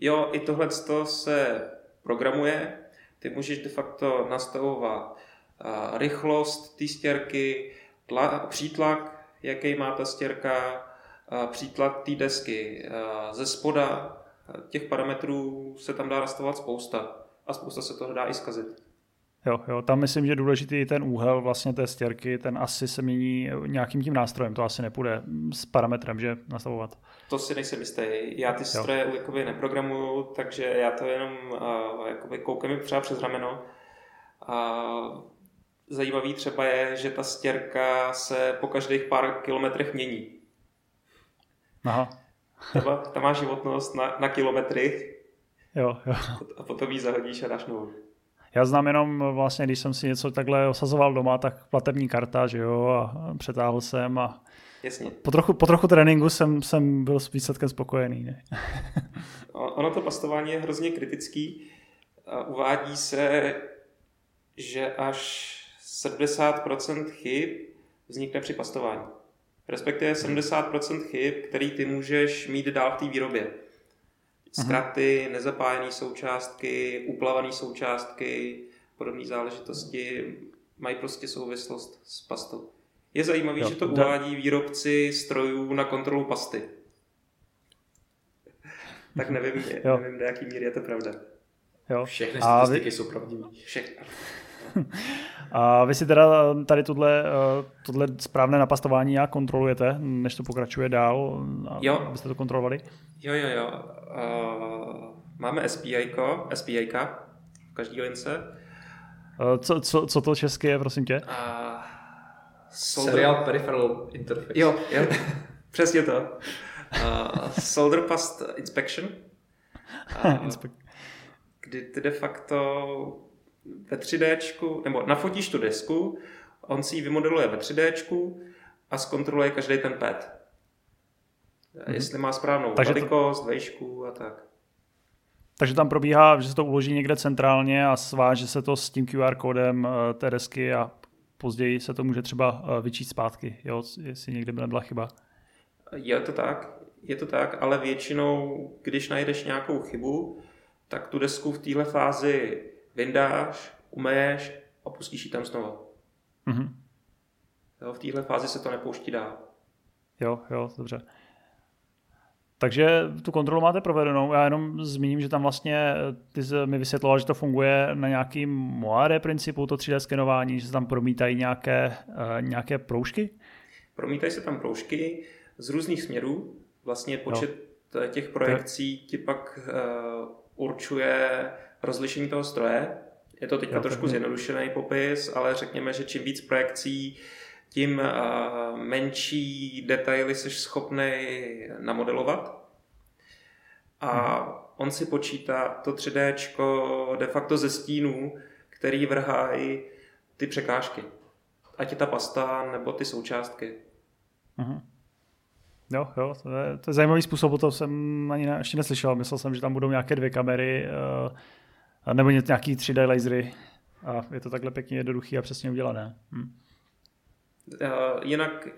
Jo, i tohle se programuje. Ty můžeš de facto nastavovat rychlost té stěrky, tla, přítlak, jaký má ta stěrka, přítlak té desky. Ze spoda těch parametrů se tam dá nastavovat spousta a spousta se toho dá i zkazit. Jo, jo, tam myslím, že důležitý ten úhel vlastně té stěrky, ten asi se mění nějakým tím nástrojem, to asi nepůjde s parametrem, že nastavovat. To si nejsem jistý. Já ty stroje jo. jakoby neprogramuju, takže já to jenom uh, jakoby koukám třeba přes rameno. A zajímavý třeba je, že ta stěrka se po každých pár kilometrech mění. Aha. Třeba ta má životnost na, na kilometry. Jo, jo. A potom ji zahodíš a dáš novou. Já znám jenom vlastně, když jsem si něco takhle osazoval doma, tak platební karta, že jo, a přetáhl jsem a Jasně. Po trochu, po trochu tréninku jsem, jsem byl s výsledkem spokojený. Ne? ono to pastování je hrozně kritický. Uvádí se, že až 70% chyb vznikne při pastování. Respektive 70% chyb, který ty můžeš mít dál v té výrobě. Zkraty, nezapájené součástky, uplavané součástky, podobné záležitosti mají prostě souvislost s pastou. Je zajímavé, že to uvádí výrobci strojů na kontrolu pasty. tak nevím, jo. nevím, do jaký míry je to pravda. Jo. Všechny statistiky vy... jsou pravdivé. Všechny. A vy si teda tady tuhle, eh, tuhle správné napastování jak kontrolujete, než to pokračuje dál, jo. abyste to kontrolovali? Jo, jo, jo. Uh, máme SPI, SPI v každý lince. Uh, co, co, co to česky je, prosím tě? Uh, solder... Serial Peripheral Interface. Jo, jo. Přesně to. Uh, solder Past Inspection. Uh, kdy ty de facto ve 3D, nebo nafotíš tu desku, on si ji vymodeluje ve 3D a zkontroluje každý ten pad. Mm-hmm. Jestli má správnou Takže velikost, to... vejšku a tak. Takže tam probíhá, že se to uloží někde centrálně a sváže se to s tím QR kódem eh, té desky a později se to může třeba eh, vyčít zpátky, jo? jestli někde by nebyla chyba. Je to tak, je to tak, ale většinou, když najdeš nějakou chybu, tak tu desku v téhle fázi vyndáš, umeješ a pustíš ji tam znovu. Mm-hmm. Jo, v téhle fázi se to nepouští dál. Jo, jo, dobře. Takže tu kontrolu máte provedenou. Já jenom zmíním, že tam vlastně ty mi vysvětloval, že to funguje na nějakým Moire principu, to 3D skenování, že se tam promítají nějaké, uh, nějaké proužky? Promítají se tam proužky z různých směrů. Vlastně počet jo. těch projekcí ti pak uh, určuje rozlišení toho stroje. Je to teďka jo, trošku zjednodušený popis, ale řekněme, že čím víc projekcí, tím uh, menší detaily jsi schopný namodelovat. A hmm. on si počítá to 3D de facto ze stínů, který vrhají ty překážky. Ať je ta pasta, nebo ty součástky. Hmm. Jo, jo, to je, to je zajímavý způsob, to jsem ani ne, ještě neslyšel. Myslel jsem, že tam budou nějaké dvě kamery, uh, nebo nějaký 3D lasery a je to takhle pěkně jednoduchý a přesně udělané. Hm. Uh, jinak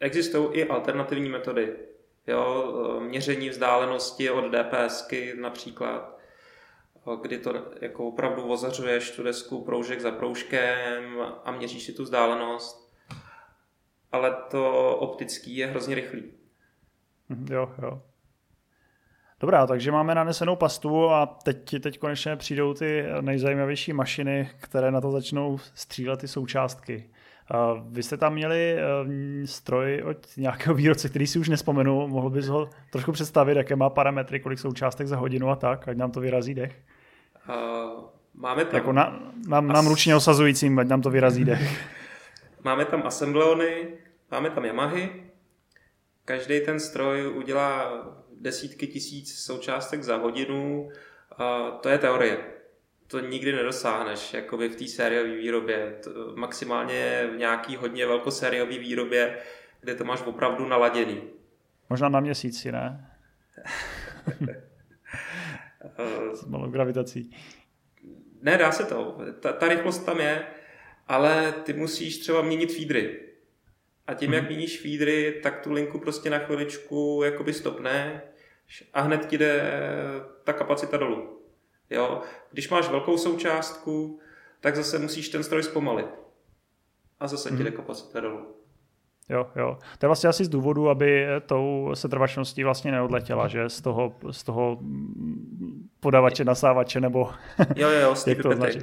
existují i alternativní metody. Jo, eh, měření vzdálenosti od DPSky například, kdy to jako opravdu ozařuješ tu desku proužek za proužkem a měříš si tu vzdálenost. Ale to optický je hrozně rychlý. Mhm, jo, jo. Dobrá, takže máme nanesenou pastu a teď, teď konečně přijdou ty nejzajímavější mašiny, které na to začnou střílet ty součástky. Vy jste tam měli eh, stroj od nějakého výrobce, který si už nespomenu. Mohl bys ho trošku představit, jaké má parametry, kolik součástek za hodinu a tak, ať nám to vyrazí dech? Uh, máme tam... Jako na, nám, nám ručně osazujícím, ať nám to vyrazí dech. máme tam assembleony, máme tam Yamahy, Každý ten stroj udělá desítky tisíc součástek za hodinu. A to je teorie. To nikdy nedosáhneš jakoby v té sériové výrobě. To maximálně v nějaký hodně velkosériové výrobě, kde to máš opravdu naladěný. Možná na měsíci, ne? S malou gravitací. Ne, dá se to. Ta, ta rychlost tam je, ale ty musíš třeba měnit feedry. A tím, hmm. jak měníš feedry, tak tu linku prostě na chviličku jakoby stopne a hned ti jde ta kapacita dolů. Jo? Když máš velkou součástku, tak zase musíš ten stroj zpomalit. A zase hmm. ti jde kapacita dolů. Jo, jo. To je vlastně asi z důvodu, aby tou setrvačností vlastně neodletěla, že z toho, z toho podavače, nasávače, nebo jo, jo, jo, z to značí.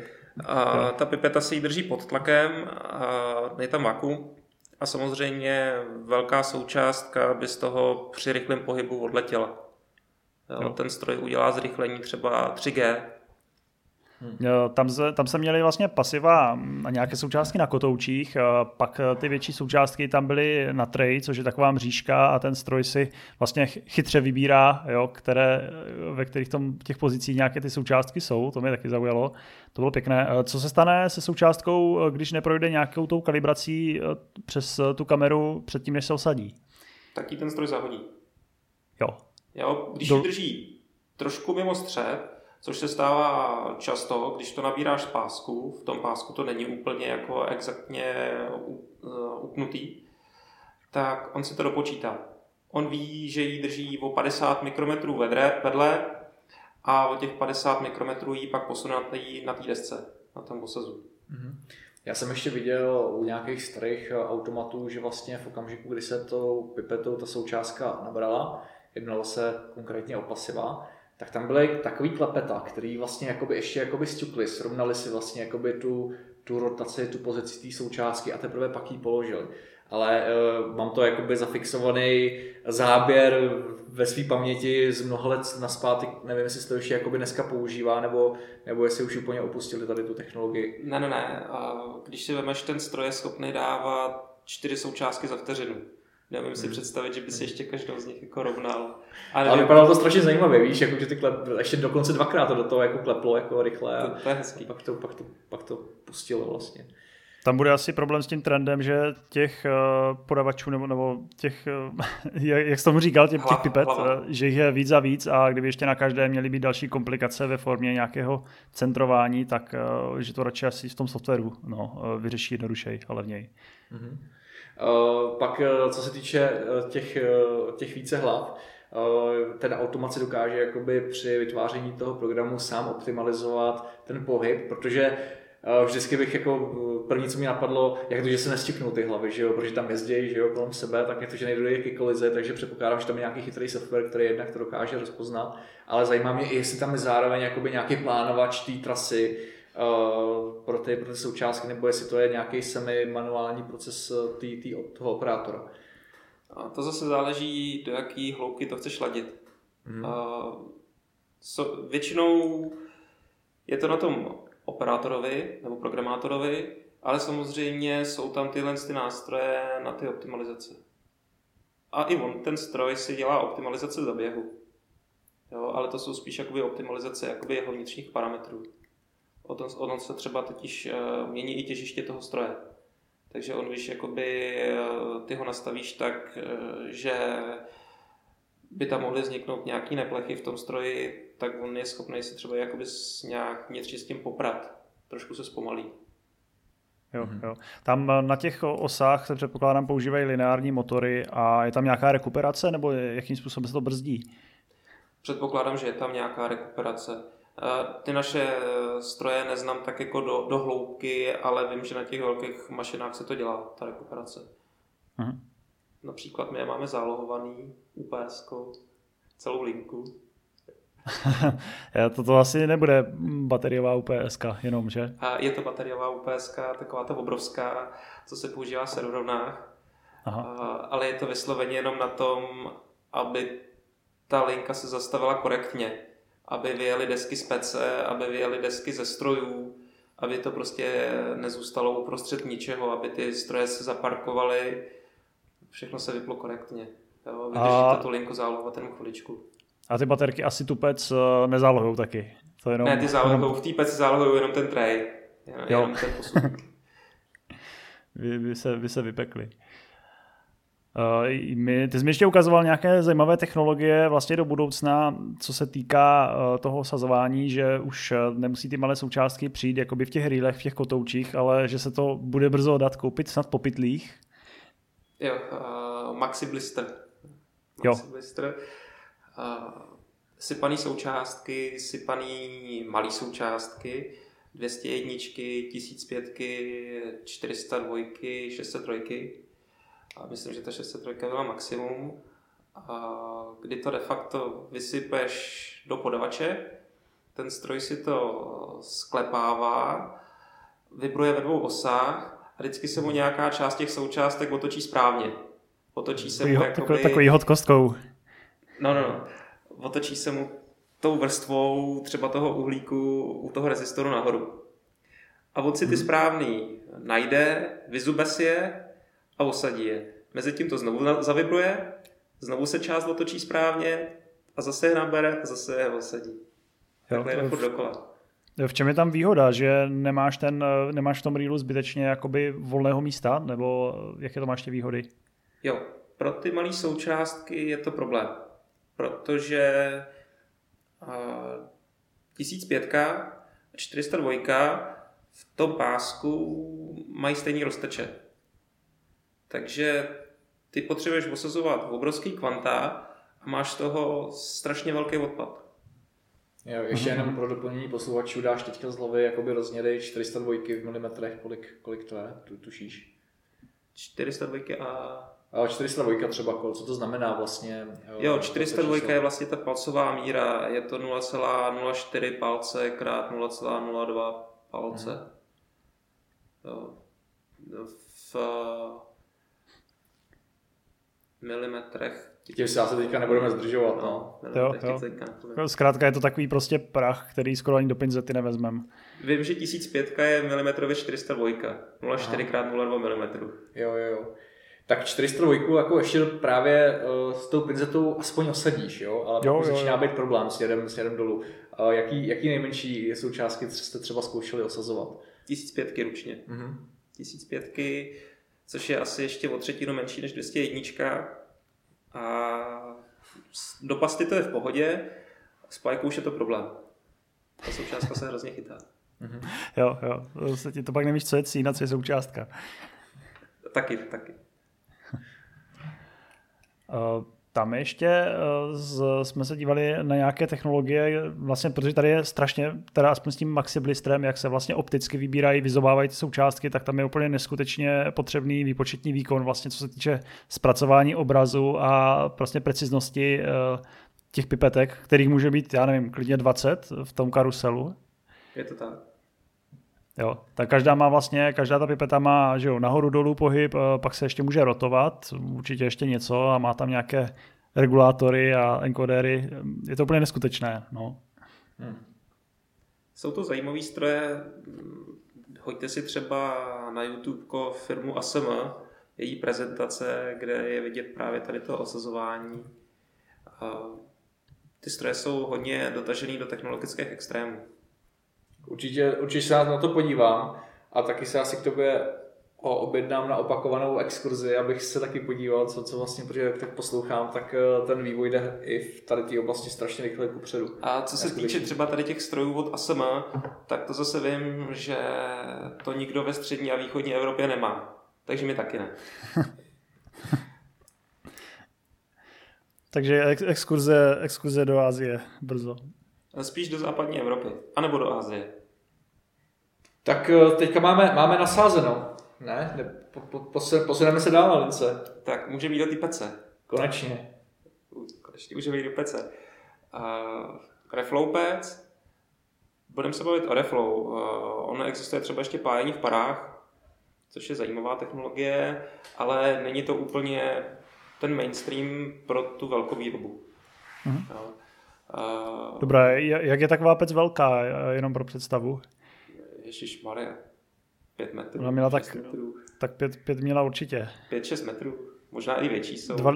A jo. ta pipeta se jí drží pod tlakem, a je tam vakuum a samozřejmě velká součástka by z toho při rychlém pohybu odletěla. Jo, jo. Ten stroj udělá zrychlení třeba 3G, Hmm. Tam, se, tam se měli vlastně pasiva a nějaké součástky na kotoučích, pak ty větší součástky tam byly na tray, což je taková mřížka a ten stroj si vlastně chytře vybírá, jo, které, ve kterých tom, těch pozicích nějaké ty součástky jsou, to mě taky zaujalo, to bylo pěkné. Co se stane se součástkou, když neprojde nějakou tou kalibrací přes tu kameru předtím, než se osadí? Tak ji ten stroj zahodí. Jo. Jo, když Do... ji drží trošku mimo střed, což se stává často, když to nabíráš z pásku, v tom pásku to není úplně jako exaktně eh, upnutý, tak on si to dopočítá. On ví, že ji drží o 50 mikrometrů vedle a o těch 50 mikrometrů ji pak posune na té desce, na tom osazu. Mm-hmm. Já jsem ještě viděl u nějakých starých automatů, že vlastně v okamžiku, kdy se tou pipetou ta součástka nabrala, jednalo se konkrétně o pasiva, tak tam byly takový klepeta, který vlastně jakoby ještě jakoby stukli, srovnali si vlastně jakoby tu, tu rotaci, tu pozici té součástky a teprve pak ji položili. Ale uh, mám to jakoby zafixovaný záběr ve své paměti z mnoha let naspátek, nevím, jestli to ještě jakoby dneska používá, nebo, nebo jestli už úplně opustili tady tu technologii. Ne, ne, ne. Když si vemeš, ten stroj je schopný dávat čtyři součástky za vteřinu. Nevím si hmm. představit, že by si ještě každou z nich jako rovnal. Ale, ale vypadalo to strašně zajímavě, víš, jako, že ty klep, ještě dokonce dvakrát to do toho jako kleplo jako rychle a, to, je hezký. pak, to, pak, to, pak to pustilo vlastně. Tam bude asi problém s tím trendem, že těch uh, podavačů nebo, nebo těch, uh, jak jsi tomu říkal, těch, těch pipet, uh, že jich je víc a víc a kdyby ještě na každé měly být další komplikace ve formě nějakého centrování, tak uh, že to radši asi v tom softwaru no, uh, vyřeší jednodušeji a levněji. Mm-hmm. Eh, pak eh, co se týče eh, těch, těch více hlav, ten automat si dokáže jakoby při vytváření toho programu sám optimalizovat ten pohyb, protože vždycky bych jako první, co mi napadlo, jak to, že se nestiknou ty hlavy, že jo, protože tam jezdí, že jo, kolem sebe, tak je to, že nejde ke kolize, takže předpokládám, že tam je nějaký chytrý software, který jednak to dokáže rozpoznat, ale zajímá mě, jestli tam je zároveň nějaký plánovač té trasy, pro ty, pro ty součástky, nebo jestli to je nějaký semi-manuální proces eh, tý, tý, toho operátora. A to zase záleží, do jaký hloubky to chceš ladit. Hmm. A, so, většinou je to na tom operátorovi nebo programátorovi, ale samozřejmě jsou tam tyhle ty nástroje na ty optimalizace. A i on, ten stroj si dělá optimalizace za běhu. Jo, ale to jsou spíš jakoby optimalizace jakoby jeho vnitřních parametrů. Ono, ono se třeba totiž uh, mění i těžiště toho stroje. Takže on, když jakoby, uh, ty ho nastavíš tak, uh, že by tam mohly vzniknout nějaký neplechy v tom stroji, tak on je schopný si třeba jakoby s nějak vnitřně s tím poprat. Trošku se zpomalí. Jo, mhm. jo. Tam na těch osách se předpokládám používají lineární motory a je tam nějaká rekuperace nebo jakým způsobem se to brzdí? Předpokládám, že je tam nějaká rekuperace. Ty naše stroje neznám tak jako do, do hloubky, ale vím, že na těch velkých mašinách se to dělá, ta rekuperace. Uh-huh. Například my je máme zálohovaný UPS, celou linku. to, to asi nebude bateriová UPS, jenom, že? A je to bateriová UPS, taková ta obrovská, co se používá v serverovnách. Aha. A, ale je to vysloveně jenom na tom, aby ta linka se zastavila korektně aby vyjeli desky z PC, aby vyjeli desky ze strojů, aby to prostě nezůstalo uprostřed ničeho, aby ty stroje se zaparkovaly, všechno se vyplo korektně. Jo, vydrží a... tu linku zálohovat jenom chviličku. A ty baterky asi tu pec eh, nezálohují taky? To jenom, ne, ty zálohují, jenom... v té peci zálohují jenom ten tray, jenom, jo. jenom ten posun. vy, vy, se, vy se vypekli. Uh, my, ty jsi mi ještě ukazoval nějaké zajímavé technologie vlastně do budoucna, co se týká uh, toho sazování, že už nemusí ty malé součástky přijít jakoby v těch rýlech, v těch kotoučích, ale že se to bude brzo dát koupit snad po pytlích. Jo, uh, Maxi Blister. Maxi jo. Blister. Uh, sypaný součástky, sypaný malý součástky, 201, 1005, 402, 603. A myslím, že ta 603 byla maximum. A kdy to de facto vysypeš do podavače, ten stroj si to sklepává, vibruje ve dvou osách a vždycky se mu nějaká část těch součástek otočí správně. Otočí se mu takový, jakoby... takový hod kostkou. No, no, no otočí se mu tou vrstvou třeba toho uhlíku u toho rezistoru nahoru. A on si ty mhm. správný najde, vyzube si je a osadí je. Mezitím to znovu zavibruje, znovu se část otočí správně a zase je nabere a zase je osadí. Takhle je furt dokola. V čem je tam výhoda, že nemáš, ten, nemáš v tom reelu zbytečně jakoby volného místa, nebo jaké to máš ty výhody? Jo, pro ty malé součástky je to problém protože uh, 1005 a 402 v tom pásku mají stejný rozteče. Takže ty potřebuješ osazovat obrovský kvanta a máš z toho strašně velký odpad. Jo, ještě jenom pro doplnění posluchačů dáš teďka z hlavy jakoby rozměry 402 v milimetrech, kolik, kolik to je, tu, tušíš? 402 a 402 třeba, co to znamená vlastně? Jo, 402 je vlastně ta palcová míra, je to 0,04 palce krát 0,02 palce. Hmm. Jo. V milimetrech. Tím se asi teďka nebudeme zdržovat. No. no jo, jo. No, zkrátka je to takový prostě prach, který skoro ani do pinzety nevezmem. Vím, že 1005 je milimetrově 402, 0,4 x 0,2 mm. Jo, jo, jo tak 402 jako ještě právě uh, s tou pinzetou aspoň osadíš, jo? ale jo, jo, začíná jo. být problém směrem, směrem dolů. Uh, jaký, jaký nejmenší součástky jste třeba zkoušeli osazovat? 1005 ručně. Mm-hmm. 1005, což je asi ještě o třetinu menší než 201. A do pasty to je v pohodě, s pajkou už je to problém. Ta součástka se hrozně chytá. Mm-hmm. Jo, jo, to, to pak nevíš, co je cína, co je součástka. Taky, taky. Eh, tam ještě eh, z, jsme se dívali na nějaké technologie, vlastně protože tady je strašně, teda aspoň s tím Maxi Blistrem, jak se vlastně opticky vybírají, vyzobávají ty součástky, tak tam je úplně neskutečně potřebný výpočetní výkon, vlastně co se týče zpracování obrazu a prostě preciznosti eh, těch pipetek, kterých může být, já nevím, klidně 20 v tom karuselu. Je to tak. Jo, tak každá má vlastně, každá ta pipeta má že jo, nahoru dolů pohyb, eh, pak se ještě může rotovat, určitě ještě něco a má tam nějaké regulátory a encodery. Je to úplně neskutečné. No. Hmm. Jsou to zajímavé stroje. Hoďte si třeba na YouTube firmu ASM, její prezentace, kde je vidět právě tady to osazování. Ty stroje jsou hodně dotažený do technologických extrémů. Určitě, určitě se na to podívám a taky se asi k tobě objednám na opakovanou exkurzi, abych se taky podíval, co, co vlastně, protože jak tak poslouchám, tak eh, ten vývoj jde i v tady té oblasti strašně rychle kupředu. A co se týče třeba tady těch strojů od ASM, tak to zase vím, že to nikdo ve střední a východní Evropě nemá. Takže mi taky ne. Takže exkurze, exkurze do Asie brzo. Spíš do západní Evropy, anebo do Asie. Tak eh, teďka máme, máme nasázeno. Ne? ne po, po, posuneme se dál na lince. Tak může být do té pece. Konečně. Konečně může být do pece. Uh, reflow pec. Budeme se bavit o reflow. Uh, ono existuje třeba ještě pájení v parách, což je zajímavá technologie, ale není to úplně ten mainstream pro tu velkou výrobu. Mm-hmm. Uh, Dobrá, jak je taková pec velká, jenom pro představu? Ježíš Maria, pět metrů. Ona měla tak, metrů. tak pět, pět měla určitě. Pět, šest metrů, možná i větší jsou. Dva,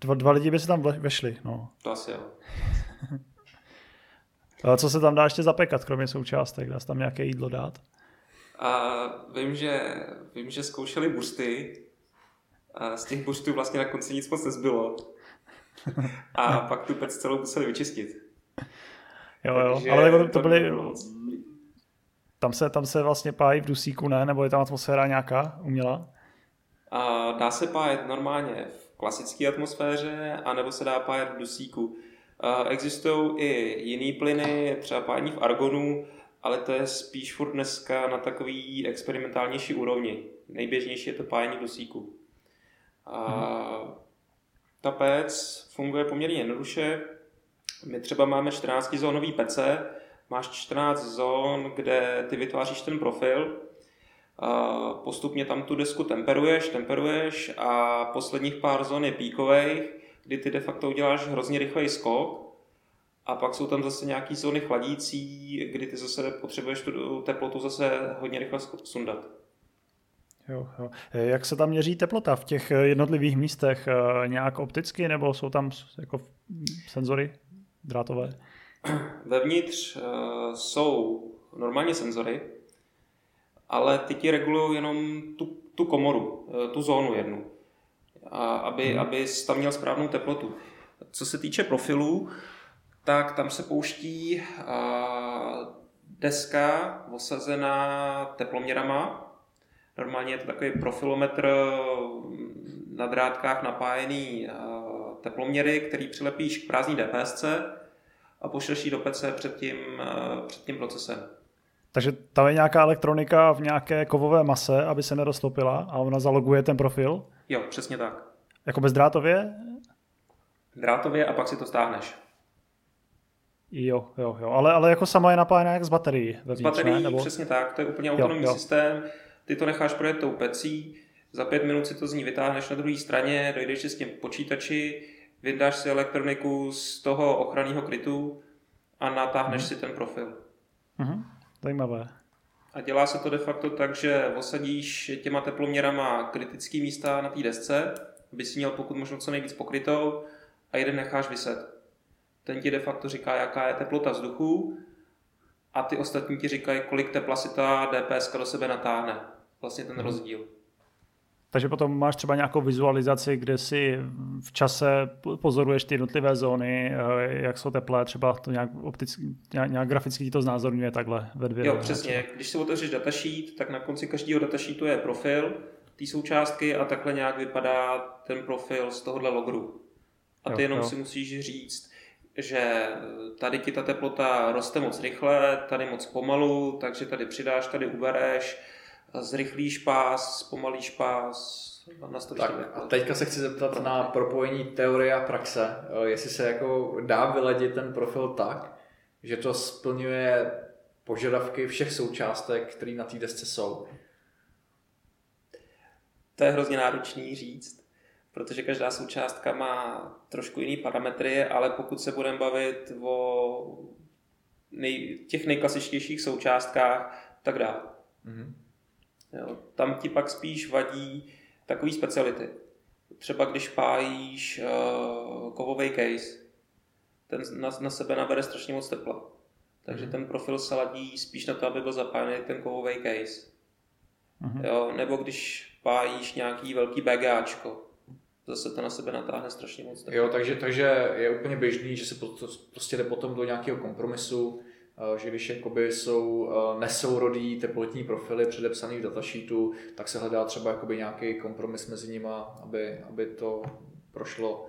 dva, dva lidi by se tam vešli, no. To asi jo. Co se tam dá ještě zapekat, kromě součástek? Dá se tam nějaké jídlo dát? A vím, že, vím, že zkoušeli busty A z těch buštů vlastně na konci nic moc nezbylo. A pak tu pec celou museli vyčistit. Jo, jo, Takže ale to, to to byly. Tam se, tam se vlastně pájí v dusíku, ne? Nebo je tam atmosféra nějaká umělá? A dá se pájet normálně v klasické atmosféře, anebo se dá pájet v dusíku. A Existují i jiný plyny, třeba pájení v argonu, ale to je spíš furt dneska na takový experimentálnější úrovni. Nejběžnější je to pájení v dusíku. A ta pec funguje poměrně jednoduše. My třeba máme 14 zónový pece, máš 14 zón, kde ty vytváříš ten profil, postupně tam tu desku temperuješ, temperuješ a posledních pár zón je píkových, kdy ty de facto uděláš hrozně rychlej skok a pak jsou tam zase nějaký zóny chladící, kdy ty zase potřebuješ tu teplotu zase hodně rychle sundat. Jo, jo. Jak se tam měří teplota v těch jednotlivých místech? Nějak opticky nebo jsou tam jako senzory drátové? Vevnitř uh, jsou normálně senzory, ale ty ti regulují jenom tu, tu komoru, uh, tu zónu jednu, a aby, hmm. aby tam měl správnou teplotu. Co se týče profilů, tak tam se pouští uh, deska osazená teploměrama. Normálně je to takový profilometr mm, na drátkách napájený teploměry, který přilepíš k prázdný DPSC a pošleš ji do PC před tím, eh, před tím procesem. Takže tam je nějaká elektronika v nějaké kovové mase, aby se neroztopila a ona zaloguje ten profil? Jo, přesně tak. Jako bezdrátově? Drátově a pak si to stáhneš. Jo, jo, jo. Ale, ale jako sama je napájená jak z baterií. Z baterií, ne? Nebo... přesně tak, to je úplně autonomní jo. systém. Ty to necháš projet tou pecí, za pět minut si to z ní vytáhneš na druhé straně, dojdeš si s tím počítači, vyndáš si elektroniku z toho ochranného krytu a natáhneš si ten profil. Mhm. Zajímavé. A dělá se to de facto tak, že osadíš těma teploměrama kritické místa na té desce, aby si měl pokud možno co nejvíc pokrytou a jeden necháš vyset. Ten ti de facto říká, jaká je teplota vzduchu a ty ostatní ti říkají, kolik tepla si ta DPS do sebe natáhne. Vlastně ten rozdíl. Takže potom máš třeba nějakou vizualizaci, kde si v čase pozoruješ ty jednotlivé zóny, eh, jak jsou teplé, třeba to nějak, opticky, nějak, nějak graficky ti to znázorňuje takhle ve dvě. Jo, přesně. Když si otevřeš datasheet, tak na konci každého datasheetu je profil té součástky a takhle nějak vypadá ten profil z tohohle logru. A ty Jo, jenom jo. si musíš říct, že tady ti ta teplota roste moc rychle, tady moc pomalu, takže tady přidáš, tady ubereš, zrychlíš pás, zpomalíš pás, nastavíš Tak a teďka se chci zeptat na propojení teorie a praxe. Eh, Jestli se jako dá vyladit ten profil tak, že to splňuje požadavky všech součástek, které na té desce jsou. To je hrozně náročný říct, protože každá součástka má trošku jiný parametry, ale pokud se budeme bavit o nej, těch nejklasičtějších součástkách, tak dá. Mhm. Jo. Tam ti pak spíš vadí takový speciality. Třeba když pájíš uh, kovový case, ten na, na sebe nabere strašně moc tepla. Takže ten profil se ladí spíš na to, aby byl zapájený ten kovový case. Mhm. Jo, nebo když pájíš nějaký velký BGAčko, zase to na sebe natáhne strašně moc tepla. Jo, takže, takže je úplně běžný, že se prostě jde potom do nějakého kompromisu, eh, že když jakoby jsou eh, nesourodý teplotní profily předepsaný v datasheetu, tak se hledá třeba jakoby nějaký kompromis mezi nima, aby, aby to prošlo.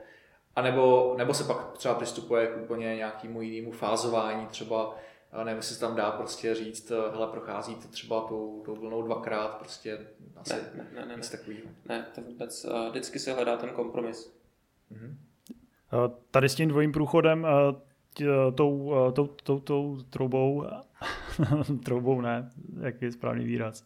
A nebo, nebo se pak třeba přistupuje k úplně nějakému jinému fázování, třeba eh, nevím, jestli se tam dá prostě říct, eh, hele, procházíte třeba tou, tou vlnou dvakrát, prostě asi Ne, ne, ne, ne, nic ne. takového. ne to vůbec. eh, Vždycky se hledá ten kompromis. Mhm. Eh, Tady s tím dvojím průchodem, eh, tou, eh, tou, tou, tou troubou, troubou ne, jaký je správný výraz.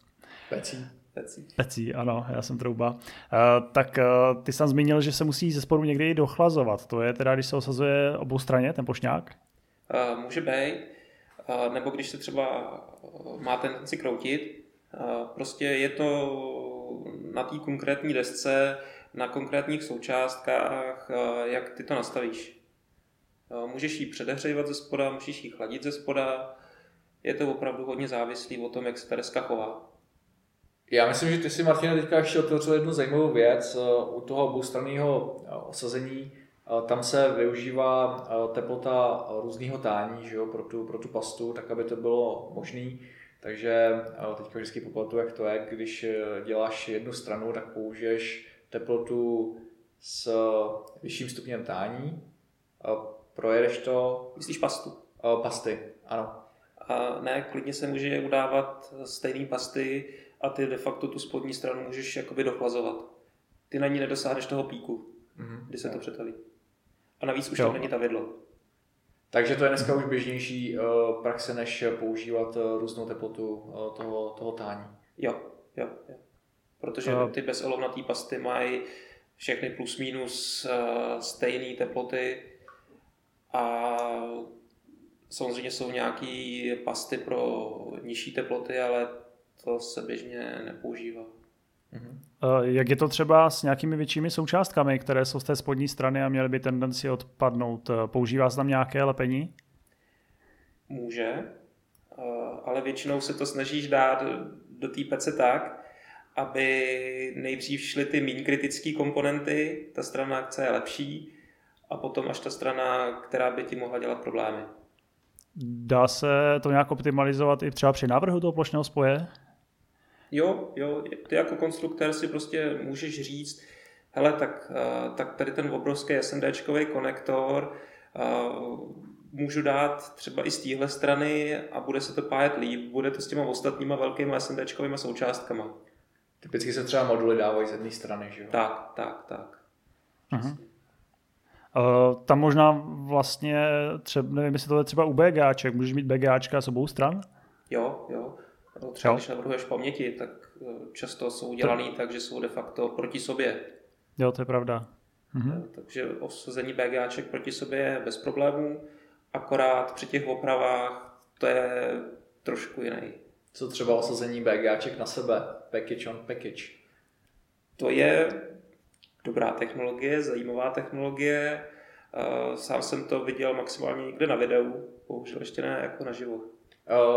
Pecí. Pecí. Pecí, ano, já jsem trouba. Eh, Tak eh, ty jsi tam zmínil, že se musí ze sporu někdy i dochlazovat. To je teda, když se osazuje obou straně, ten pošňák? Eh, Může být, eh, nebo když se třeba eh, má tendenci kroutit, eh, prostě je to na té konkrétní desce, na konkrétních součástkách, eh, jak ty to nastavíš. Eh, Můžeš ji předehřívat ze spoda, můžeš ji chladit ze spoda, je to opravdu hodně závislý o tom, jak se ta deska chová. Já myslím, že ty si, Martina, teďka ještě otevřel jednu zajímavou věc. U toho oboustranného osazení tam se využívá teplota různého tání že jo, pro, tu, pro tu pastu, tak aby to bylo možné. Takže teďka vždycky popamatuju, jak to je, když děláš jednu stranu, tak použiješ teplotu s vyšším stupněm tání, projedeš to... Myslíš pastu? Pasty, ano. A ne, klidně se může udávat stejné pasty a ty de facto tu spodní stranu můžeš jakoby dochlazovat. Ty na ní nedosáhneš toho píku, mm-hmm. kdy se to přetaví. A navíc už jo. tam není ta vidlo. Takže to je dneska už běžnější uh, praxe, než používat uh, různou teplotu uh, toho, toho tání. Jo, jo, jo. Protože uh. ty bezolovnatý pasty mají všechny plus minus uh, stejné teploty a samozřejmě jsou nějaké pasty pro nižší teploty, ale to se běžně nepoužívá. Mhm. Jak je to třeba s nějakými většími součástkami, které jsou z té spodní strany a měly by tendenci odpadnout? Používá se tam nějaké lepení? Může, ale většinou se to snažíš dát do té pece tak, aby nejdřív šly ty méně kritické komponenty, ta strana akce je lepší, a potom až ta strana, která by ti mohla dělat problémy. Dá se to nějak optimalizovat i třeba při návrhu toho plošného spoje? Jo, jo, ty jako konstruktor si prostě můžeš říct, hele, tak, eh, tak tady ten obrovský SMDčkový konektor uh, můžu dát třeba i z téhle strany a bude se to pájet líp, bude to s těma ostatníma velkými SMDčkovými součástkama. Typicky se třeba moduly dávají z jedné strany, že jo? Tak, tak, tak. Uh-huh. Uh, tam možná vlastně, třeba, nevím, jestli to je třeba u BGAček, můžeš mít BGAčka s obou stran? Jo, jo. Třeba jo. když navrhuješ paměti, tak eh, často jsou dělaný to... tak, že jsou de facto proti sobě. Jo, to je pravda. Mhm. Takže osazení BGAček proti sobě je bez problémů, akorát při těch opravách to je trošku jiný. Co třeba osazení BGAček na sebe? Package on package. To je dobrá technologie, zajímavá technologie. Eh, sám jsem to viděl maximálně někde na videu, bohužel ještě ne jako naživo.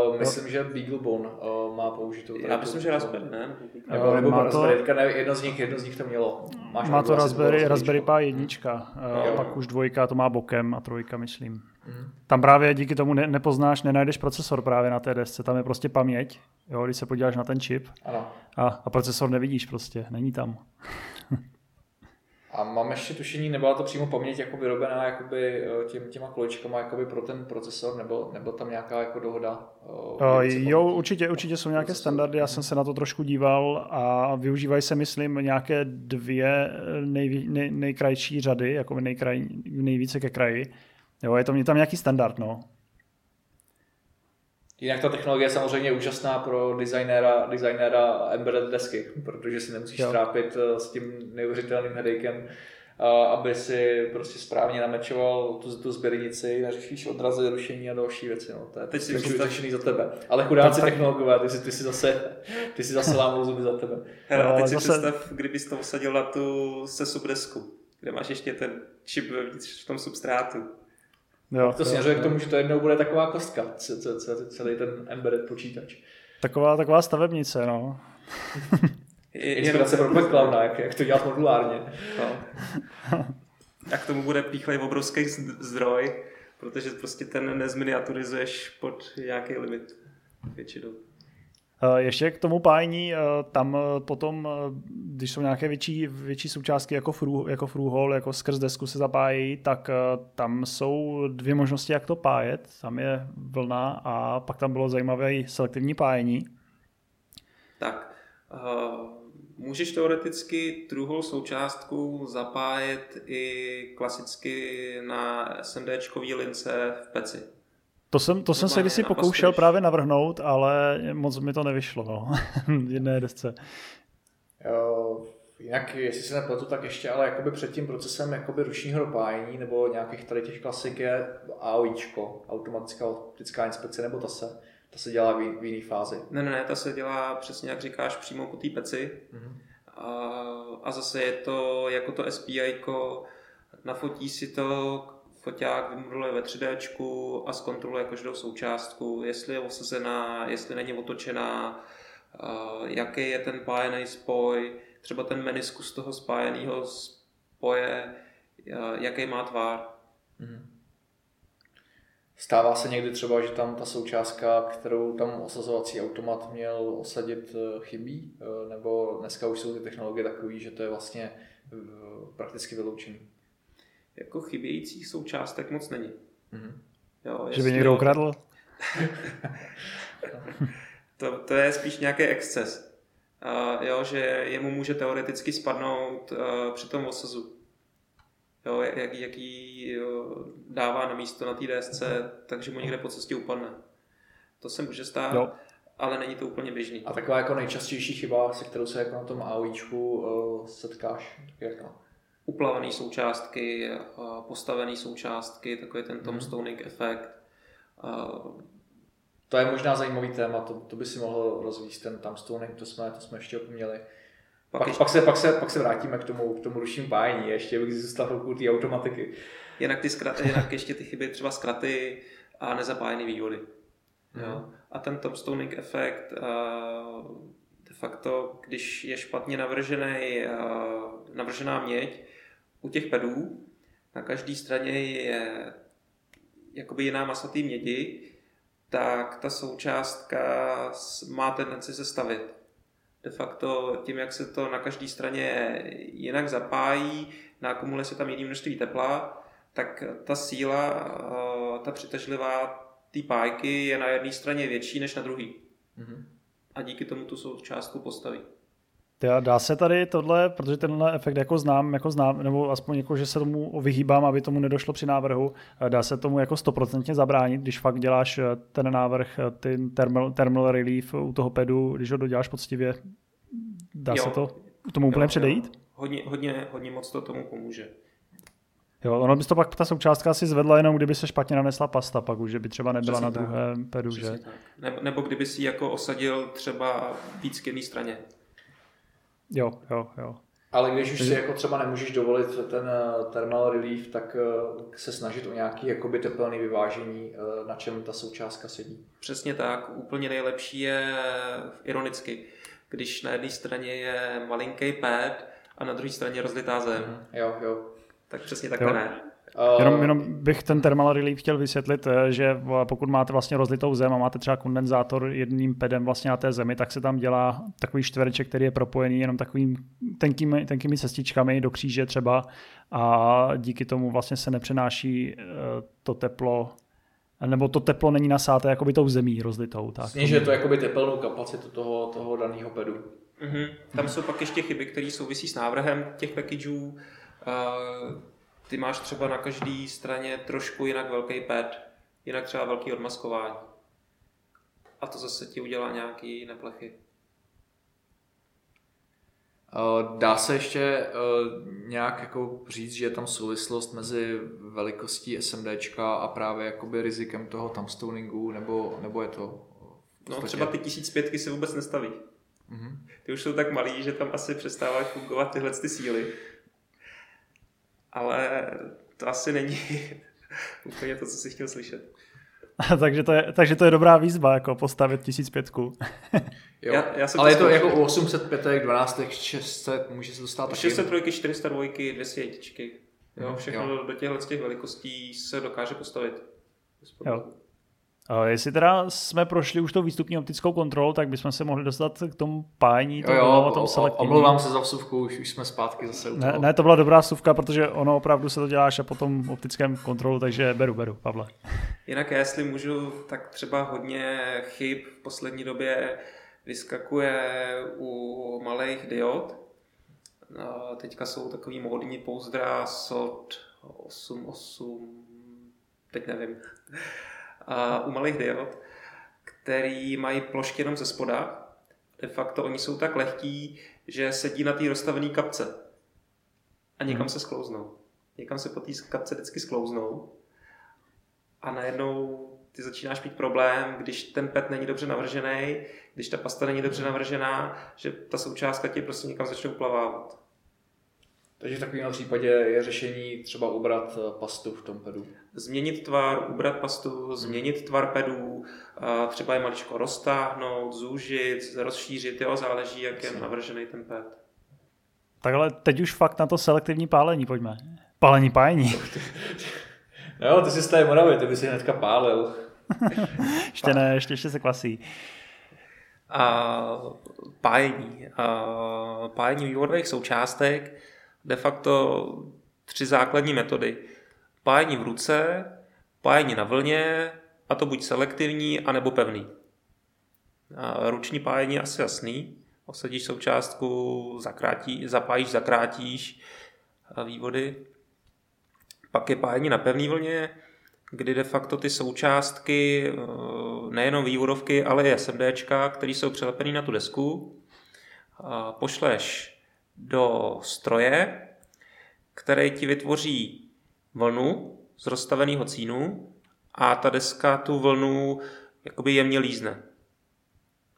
Uh, myslím, no. že Beaglebone uh, má použitou. Já myslím, že Raspberry, ne? Nebo, uh, nebo má Raspberry, to... ne, jedno z nich, jedno z nich to mělo. Máš má to Raspberry, Raspberry Pi jednička, uh, pak už dvojka to má bokem a trojka, myslím. Mm. Tam právě díky tomu ne, nepoznáš, nenajdeš procesor právě na té desce, tam je prostě paměť, jo, když se podíváš na ten čip ano. A, a procesor nevidíš prostě, není tam. A mám ještě tušení, nebyla to přímo paměť jako vyrobená jakoby eh, těm, těma kolečkama jakoby pro ten procesor, nebo, nebo tam nějaká jako dohoda? Uh, jo, určitě, určitě jsou nějaké standardy, já jsem se na to trošku díval a využívají se, myslím, nějaké dvě nej, nej, nejkrajší řady, jako nejkraj, nejvíce ke kraji. Jo, je to tam nějaký standard, no. Jinak ta technologie je samozřejmě úžasná pro designéra, designéra embedded desky, protože si nemusíš jo. trápit eh, s tím neuvěřitelným headachem, aby si prostě správně namečoval tu, tu sběrnici, neřešíš odrazy, rušení a další věci. No. To je teď si řešený za tebe. Ale chudáci tak... technologové, ty si, ty si zase, ty si zase lámou zuby za tebe. Hele, a teď si zase... představ, kdybys to usadil na tu se subdesku, kde máš ještě ten čip v tom substrátu. Jo, to směřuje k tomu, že to jednou bude taková kostka, celý ten embedded počítač. Taková, taková stavebnice, no. Inspirace pro backcloud, jak, jak to dělat modulárně. No. A k tomu bude píchlej obrovský zdroj, protože prostě ten nezminiaturizuješ pod nějaký limit většinou. Eh, ještě k tomu pájení, eh, tam eh, potom, když jsou nějaké větší, větší součástky jako, frů, jako frůhol, jako skrz desku se zapájí, tak tam jsou dvě možnosti, jak to pájet. Tam je vlna a pak tam bylo zajímavé i selektivní pájení. Tak, můžeš teoreticky druhou součástku zapájet i klasicky na SMDčkový lince v peci. To jsem, to jsem se kdysi pokoušel právě navrhnout, ale moc mi to nevyšlo, no. jedné desce. Jo, jinak, jestli se nepletu, tak ještě ale jakoby před tím procesem jakoby ručního dopájení nebo nějakých tady těch klasik je AOIčko, automatická optická inspekce, nebo ta se, ta se dělá v, v jiné fázi. Ne, ne, ne, ta se dělá přesně jak říkáš přímo po té peci. Mm-hmm. A, a zase je to jako to SPI, nafotí si to, foťák vymodeluje ve 3D a zkontroluje každou součástku, jestli je osazená, jestli není otočená, jaký je ten pájený spoj, třeba ten meniskus toho spájeného spoje, jaký má tvar. Mm-hmm. Stává se někdy třeba, že tam ta součástka, kterou tam osazovací automat měl osadit, eh, chybí? Eh, nebo dneska už jsou ty technologie takové, že to je vlastně eh, prakticky vyloučený? Jako chybějících součástek moc není. Mm-hmm. Jo, že by někdo ukradl? to, to je spíš nějaký exces. Uh, jo, že jemu může teoreticky spadnout uh, při tom osazu jo, jak, jaký jo, dává na místo na té DSC, takže mu někde po cestě upadne. To se může stát, jo. ale není to úplně běžný. A taková jako nejčastější chyba, se kterou se jako na tom AOIčku uh, setkáš, jaká? Uplavené součástky, uh, postavené součástky, takový ten tombstoning hmm. efekt. Uh, to je možná zajímavý téma, to, to by si mohl rozvíjet ten tombstoning, to jsme, to jsme ještě opomněli. Pak, pak, pak, se, pak, se, pak se vrátíme k tomu, k tomu ruším pájení, ještě bych zůstal chvilku té automatiky. Jinak, ty zkraty, jinak ještě ty chyby, třeba zkraty a nezapájené vývody. Mm. Jo. A ten tombstoning efekt, uh, de facto, když je špatně navržený, navržená měď u těch pedů, na každé straně je jakoby jiná masa té mědi, tak ta součástka má tendenci se stavit de facto tím, jak se to na každé straně jinak zapájí, nakumuluje se tam jiný množství tepla, tak ta síla, eh, ta přitažlivá té pájky je na jedné straně větší než na druhé. Mm-hmm. A díky tomu tu součástku postaví. Dá se tady tohle, protože tenhle efekt jako znám, jako znám, nebo aspoň jako, že se tomu vyhýbám, aby tomu nedošlo při návrhu, dá se tomu jako stoprocentně zabránit, když fakt děláš eh, ten návrh, eh, ten thermal, thermal relief u toho pedu, když ho doděláš poctivě, dá jo. se to tomu úplně jo, předejít? Jo. Hodně, hodně, hodně moc to tomu pomůže. Jo, ono by to pak ta součástka si zvedla jenom, kdyby se špatně nanesla pasta pak už, že by třeba nebyla Přesně na druhém pedu, Přesně že? Tak. Nebo, nebo kdyby si jako osadil třeba víc k jedné straně. Jo, jo, jo. Ale když už si jako třeba nemůžeš dovolit ten eh, thermal relief, tak eh, se snažit o nějaký jakoby tepelný vyvážení, eh, na čem ta součástka sedí. Přesně tak. Úplně nejlepší je ironicky, když na jedné straně je malinký pad a na druhé straně rozlitá zem. Mm, jo, jo. Tak přesně takhle jo. ne. Uh, jenom, jenom bych ten thermal relief chtěl vysvětlit, eh, že pokud máte vlastně rozlitou zem a máte třeba kondenzátor jedním pedem vlastně na té zemi, tak se tam dělá takový čtvereček, který je propojený jenom takovým tenkými, tenkými cestičkami do kříže třeba a díky tomu vlastně se nepřenáší eh, to teplo nebo to teplo není nasáté jakoby tou zemí rozlitou. Tak. Snižuje to jakoby tepelnou kapacitu toho, toho daného pedu. Mm-hmm. Tam jsou pak ještě chyby, které souvisí s návrhem těch packageů. Uh, ty máš třeba na každé straně trošku jinak velký pad, jinak třeba velký odmaskování. A to zase ti udělá nějaký neplechy. Dá se ještě eh, nějak jako říct, že je tam souvislost mezi velikostí SMDčka a právě jakoby rizikem toho thumbstoningu, nebo, nebo je to? No třeba ty 1005 se vůbec nestaví. Mm-hmm. Ty už jsou tak malý, že tam asi přestávají fungovat tyhle ty síly. Ale to asi není úplně to, co jsi chtěl slyšet. takže, to je, takže to je dobrá výzva, jako postavit 1005. jo. Já, já Ale je to jako u 805, 12, 600, může se to taky. 603, 402, 200 jetičky. Jo, všechno jo. do těchto těch velikostí se dokáže postavit. Jo. A jestli teda jsme prošli už tou výstupní optickou kontrolou, tak bychom se mohli dostat k tomu pájení, jo, jo, tom selektivní. Omlouvám se za vsuvku, už, už jsme zpátky zase u toho. Ne, ne, to byla dobrá vsuvka, protože ono opravdu se to děláš a potom optickém kontrolu, takže beru, beru, Pavle. Jinak jestli můžu, tak třeba hodně chyb v poslední době vyskakuje u malých diod. Teďka jsou takový módní pouzdra SOT 88, teď nevím u malých diod, který mají plošky jenom ze spoda. De facto oni jsou tak lehký, že sedí na té rozstavené kapce a někam hmm. se sklouznou. Někam se po té kapce vždycky sklouznou a najednou ty začínáš mít problém, když ten pet není dobře navržený, když ta pasta není dobře navržená, že ta součástka ti prostě někam začne uplavávat. Takže v takovém případě je řešení třeba ubrat eh, pastu v tom pedu. Změnit tvar, ubrat pastu, změnit tvar pedů, třeba je maličko roztáhnout, zúžit, rozšířit, jo, záleží, jak je navržený ten ped. Takhle teď už fakt na to selektivní pálení pojďme. Pálení pájení. no, ty jsi z té Moravy, ty by si hnedka pálil. ještě ne, ještě, ještě se kvasí. A pájení. A pájení vývodových součástek de facto tři základní metody. Pájení v ruce, pájení na vlně, a to buď selektivní, anebo pevný. A ruční pájení je asi jasný. Osadíš součástku, zakrátí, zapájíš, zakrátíš vývody. Pak je pájení na pevné vlně, kdy de facto ty součástky, eh, nejenom vývodovky, ale i SMDčka, které jsou přelepené na tu desku, pošleš do stroje, který ti vytvoří vlnu z rozstaveného cínu a ta deska tu vlnu jakoby jemně lízne.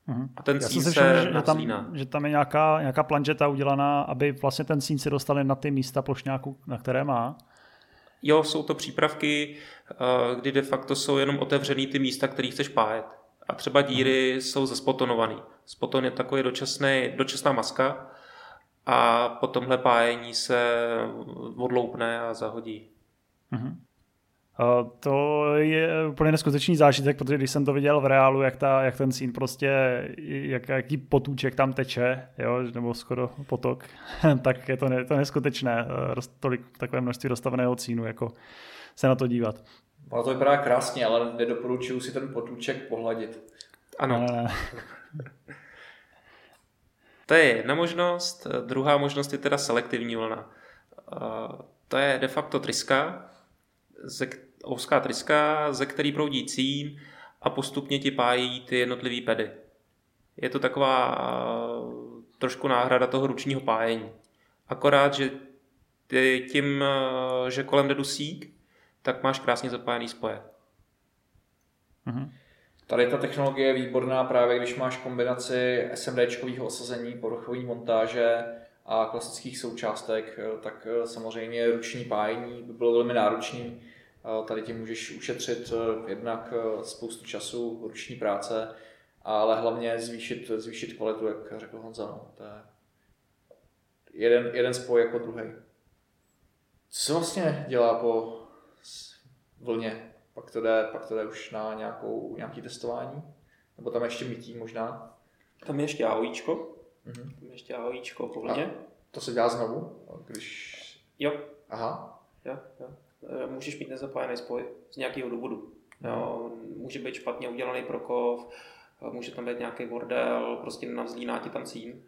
Uh-huh. A ten cín se, se že, tam, že tam je nějaká, nějaká planžeta udělaná, aby vlastně ten cín si dostali na ty místa plošňáku, na které má. Jo, jsou to přípravky, eh, kdy de facto jsou jenom otevřený ty místa, které chceš pájet. A třeba díry uh-huh. jsou zaspotonovaný. Spoton je takový dočasný, dočasná maska a po tomhle pájení se odloupne a zahodí. Uh-huh. To je úplně neskutečný zážitek, protože když jsem to viděl v reálu, jak, ta, jak ten sín prostě, jak, jaký potůček tam teče, jo, nebo skoro potok, tak je to, ne, to neskutečné, eh, tolik takové množství rozstaveného cínu, jako se na to dívat. Ono to vypadá krásně, ale nedoporučuju si ten potůček pohladit. Ano. To je jedna možnost. Druhá možnost je teda selektivní vlna. To je de facto tryska, ze, ouská tryska, ze který proudí cín a postupně ti pájí ty jednotlivý pedy. Je to taková trošku náhrada toho ručního pájení. Akorát, že tím, že kolem jde dusík, tak máš krásně zapájený spoje. Mm-hmm. Tady ta technologie je výborná právě, když máš kombinaci SMDčkového osazení, poruchový montáže a klasických součástek, tak samozřejmě ruční pájení by bylo velmi náročné Tady ti můžeš ušetřit eh, jednak eh, spoustu času, ruční práce, ale hlavně zvýšit, zvýšit kvalitu, jak řekl Honza. No. To je jeden, jeden spoj jako druhý. Co vlastně dělá po vlně? Pak to jde, pak to jde už na nějakou, nějaký testování? Nebo tam ještě mytí možná? Tam je ještě AOIčko. Mm-hmm. Tam je ještě AOIčko po vlně. A to se dělá znovu? Když... Jo. Aha. Jo, jo. Eh, můžeš mít nezapájený spoj z nějakého důvodu. Jo, může být špatně udělaný prokov, eh, může tam být nějaký bordel, prostě navzlíná ti tam cín.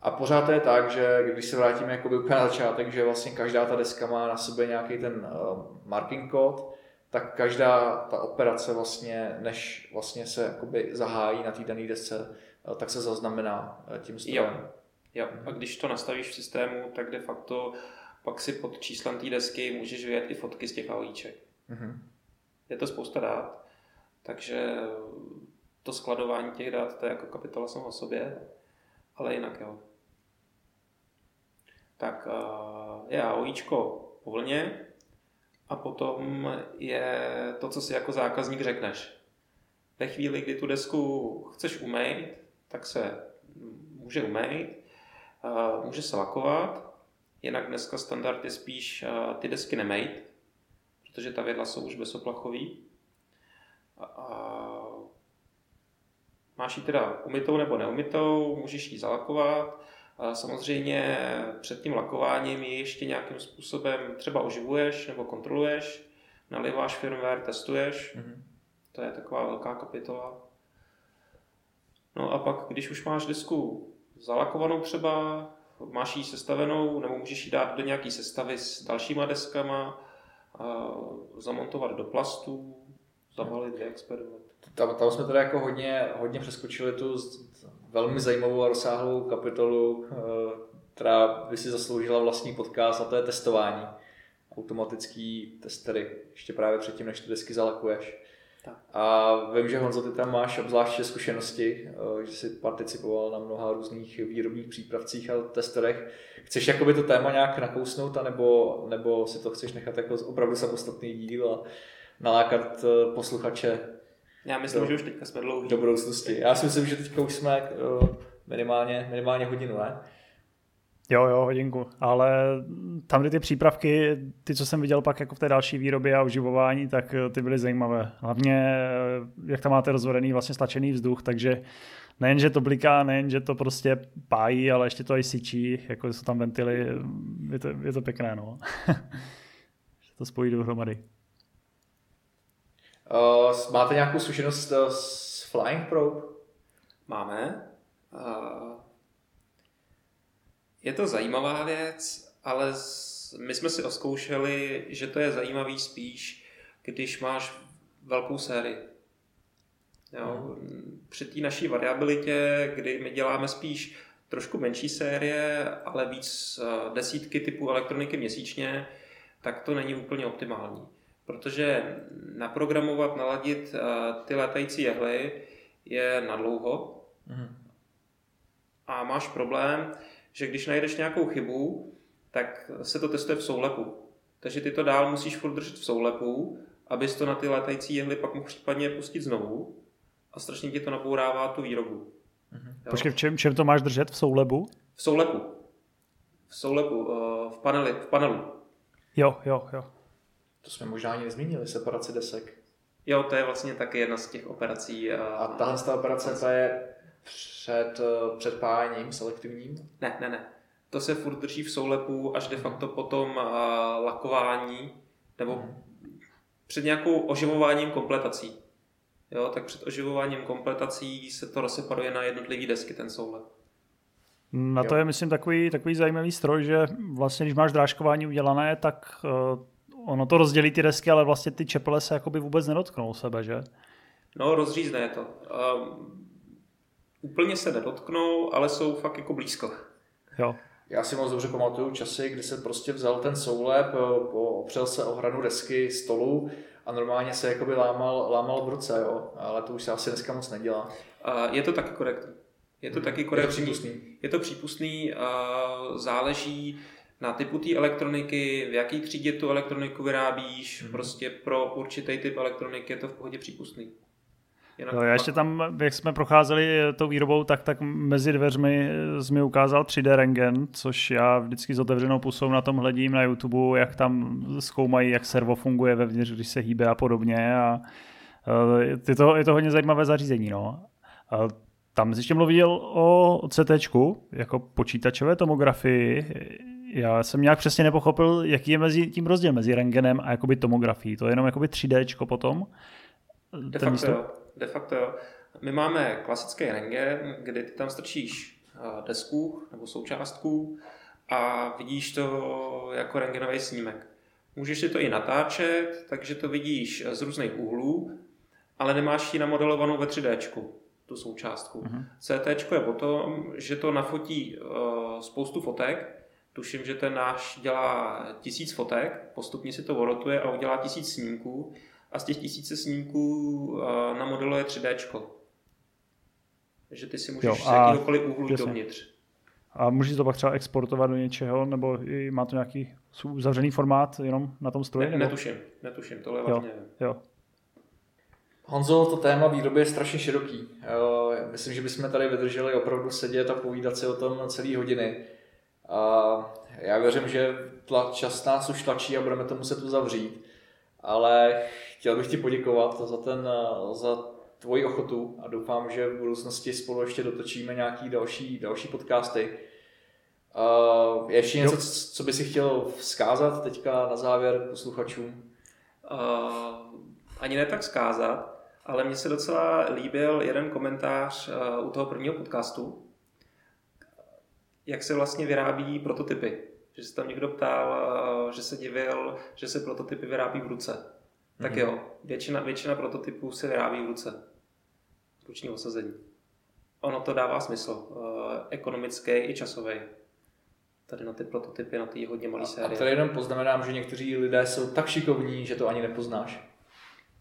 A pořád to je tak, že když se vrátíme jakoby úplně na začátek, že vlastně každá ta deska má na sobě nějaký ten uh, marking kód, tak každá ta operace vlastně, než vlastně se jakoby zahájí na té dané desce, uh, tak se zaznamená uh, tím strojem. Jo. jo. A když to nastavíš v systému, tak de facto pak si pod číslem té desky můžeš vyjet i fotky z těch AOIček. Mm-hmm. Je to spousta dát, takže to skladování těch dat, to je jako kapitola samo o sobě, ale jinak jo. Tak je AOIčko po vlně a potom je to, co si jako zákazník řekneš. Ve chvíli, kdy tu desku chceš umýt, tak se může umýt, může se lakovat, Jinak dneska standard je spíš ty desky nemejt, protože ta vědla jsou už bezoplachový. Máš ji teda umytou nebo neumytou, můžeš ji zalakovat. Samozřejmě před tím lakováním ji ještě nějakým způsobem třeba oživuješ nebo kontroluješ, naliváš firmware, testuješ. Mm-hmm. To je taková velká kapitola. No a pak, když už máš disku zalakovanou třeba, máš ji sestavenou, nebo můžeš ji dát do nějaké sestavy s dalšíma deskama, a zamontovat do plastů, zabalit, vyexperimentovat. Tam, tam jsme teda jako hodně, hodně přeskočili tu velmi zajímavou a rozsáhlou kapitolu, eh, která by si zasloužila vlastní podcast a to je testování. Automatický testery, ještě právě předtím, než ty desky zalakuješ. Tak. A vím, že Honzo, ty tam máš obzvláště zkušenosti, eh, že jsi participoval na mnoha různých výrobních přípravcích a testerech. Chceš jakoby to téma nějak nakousnout, anebo, nebo si to chceš nechat jako opravdu samostatný díl a nalákat eh, posluchače Já myslím, do, že už teďka jsme dlouhý. do budoucnosti. Já si myslím, že teďka už jsme eh, minimálně, minimálně hodinu, ne? Jo, jo, hodinku. Ale tam ty přípravky, ty, co jsem viděl pak jako v té další výrobě a uživování, tak eh, ty byly zajímavé. Hlavně, eh, jak tam máte rozvodený vlastně stlačený vzduch, takže nejen, že to bliká, nejen, že to prostě pájí, ale ještě to i syčí, jako jsou tam ventily, je to, je to pěkné, no. že to spojí dohromady. Uh, máte nějakou zkušenost s Flying Probe? Máme. Uh, je to zajímavá věc, ale my jsme si oskoušeli, že to je zajímavý spíš, když máš velkou sérii. Jo, při té naší variabilitě, kdy my děláme spíš trošku menší série, ale víc desítky typů elektroniky měsíčně, tak to není úplně optimální. Protože naprogramovat, naladit ty létající jehly je nadlouho mm. a máš problém, že když najdeš nějakou chybu, tak se to testuje v soulepu. Takže ty to dál musíš furt držet v soulepu, abys to na ty létající jehly pak mohl případně pustit znovu a strašně ti to nabourává tu výrobu. Mm-hmm. Počkej, v čem, čem to máš držet? V soulepu? V soulepu. V soulepu, v, paneli, v panelu. Jo, jo, jo. To jsme možná ani nezmínili, separaci desek. Jo, to je vlastně taky jedna z těch operací. A, a tahle ta operace, to je před, eh, před pájením selektivním? Ne, ne, ne. To se furt drží v soulepu až de facto potom uh, lakování nebo hmm. před nějakou oživováním kompletací. Jo, tak před oživováním kompletací se to rozseparuje na jednotlivé desky, ten soulep. Na to jo. je, myslím, takový, takový zajímavý stroj, že vlastně, když máš drážkování udělané, tak uh, ono to rozdělí ty desky, ale vlastně ty čepele se jakoby vůbec nedotknou sebe, že? No, rozřízne to. Um, úplně se nedotknou, ale jsou fakt jako blízko. Jo. Já si moc dobře pamatuju časy, kdy jsem prostě vzal ten soulep, eh, opřel se o hranu desky stolu a normálně se jakoby lámal, lámal v ruce, jo. ale to už se asi dneska moc nedělá. Je to taky korektní. Je to hmm. taky korektní. Je to přípustný. Je to přípustný, záleží na typu té elektroniky, v jaký třídě tu elektroniku vyrábíš, hmm. prostě pro určitý typ elektroniky je to v pohodě přípustný. No, já ještě tam, jak jsme procházeli tou výrobou, tak, tak mezi dveřmi jsi mi ukázal 3D rengen, což já vždycky s otevřenou pusou na tom hledím na YouTube, jak tam zkoumají, jak servo funguje vevnitř, když se hýbe a podobně. A, je, to, je to hodně zajímavé zařízení. No. A tam jsi ještě mluvil o CT, jako počítačové tomografii. Já jsem nějak přesně nepochopil, jaký je mezi tím rozdíl mezi rengenem a jakoby tomografií. To je jenom jakoby 3D potom? De facto, místo... jo. De facto jo. My máme klasický rengen, kdy ty tam strčíš eh, desku nebo součástku a vidíš to jako rengenový snímek. Můžeš si to i natáčet, takže to vidíš z různých úhlů, ale nemáš ji namodelovanou ve 3D, tu součástku. Uh-huh. CT je o tom, že to nafotí uh, spoustu fotek, tuším, že ten náš dělá tisíc fotek, postupně si to orotuje a udělá tisíc snímků a z těch tisíce snímků namodeluje 3D. Takže ty si můžeš jo, z jakýhokoliv úhlu jít dovnitř. A můžeš to pak třeba exportovat do něčeho, nebo má to nějaký uzavřený formát jenom na tom stroji? Ne, netuším, netuším, tohle jo, vážně jo. Honzo, to téma výroby je strašně široký. Myslím, že bychom tady vydrželi opravdu sedět a povídat si o tom celý hodiny. A já věřím, že čas nás už tlačí a budeme to muset uzavřít. Ale chtěl bych ti poděkovat za, ten, za tvoji ochotu a doufám, že v budoucnosti spolu ještě dotočíme nějaký další, další podcasty. Uh, ještě něco, co by si chtěl vzkázat teďka na závěr posluchačům? Uh, ani ne tak vzkázat, ale mně se docela líbil jeden komentář uh, u toho prvního podcastu, jak se vlastně vyrábí prototypy. Že se tam někdo ptal, uh, že se divil, že se prototypy vyrábí v ruce. Tak mhm. jo, většina, většina prototypů se vyrábí v ruce. Ruční osazení. Ono to dává smysl. Uh, ekonomický i časový. Tady na ty prototypy, na ty hodně malé série. A tady jenom poznamenám, že někteří lidé jsou tak šikovní, že to ani nepoznáš.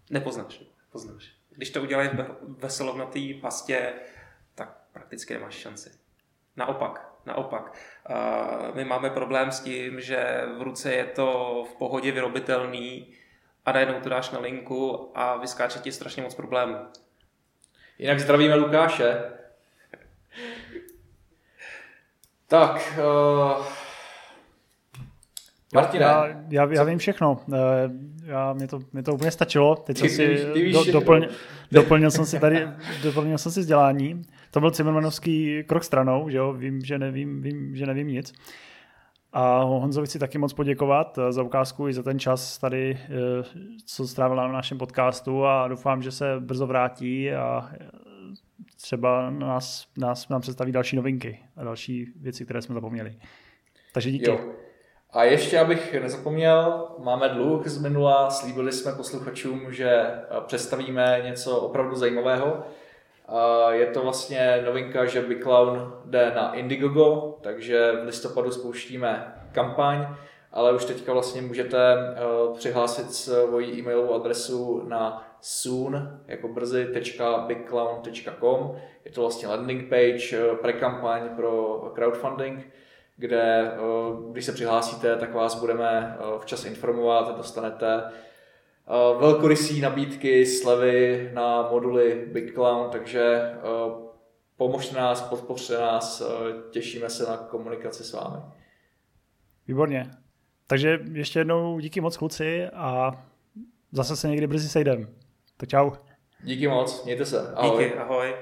Nepoznáš. poznáš. Když to udělají ve solovnatý pastě, tak prakticky nemáš šanci. Naopak, naopak. My máme problém s tím, že v ruce je to v pohodě vyrobitelný a najednou to dáš na linku a vyskáče ti strašně moc problémů. Jinak zdravíme Lukáše. tak, uh... Martine. Já, já, já vím všechno. Eh, já, mě, to, mě to úplně stačilo. Teď jsem si do, doplň, doplnil jsem si tady doplnil jsem si vzdělání. To byl Cimmermanovský krok stranou, že jo? Vím, že nevím, vím, že nevím nic. A Honzovi chci taky moc poděkovat eh, za ukázku i za ten čas tady, eh, co strávila na našem podcastu a doufám, že se brzo vrátí a třeba nás, nás nám představí další novinky a další věci, které jsme zapomněli. Takže díky. Jo. A ještě, abych nezapomněl, máme dluh z minula, slíbili jsme posluchačům, že eh, představíme něco opravdu zajímavého. Je to vlastně novinka, že Big Clown jde na Indiegogo, takže v listopadu spouštíme kampaň, ale už teďka vlastně můžete eh, přihlásit svoji e-mailovou adresu na soon, jako brzy, .bigclown.com. Je to vlastně landing page, eh, pre-kampaň pro crowdfunding kde eh, když se přihlásíte, tak vás budeme včas informovat, dostanete eh, velkorysí nabídky, slevy na moduly Big Clown, takže pomožte nás, podpořte nás, těšíme se na komunikaci s vámi. Výborně. Takže ještě jednou díky moc kluci a zase se někdy brzy sejdem. Tak čau. Díky moc, mějte se. Ahoj. Díky, ahoj.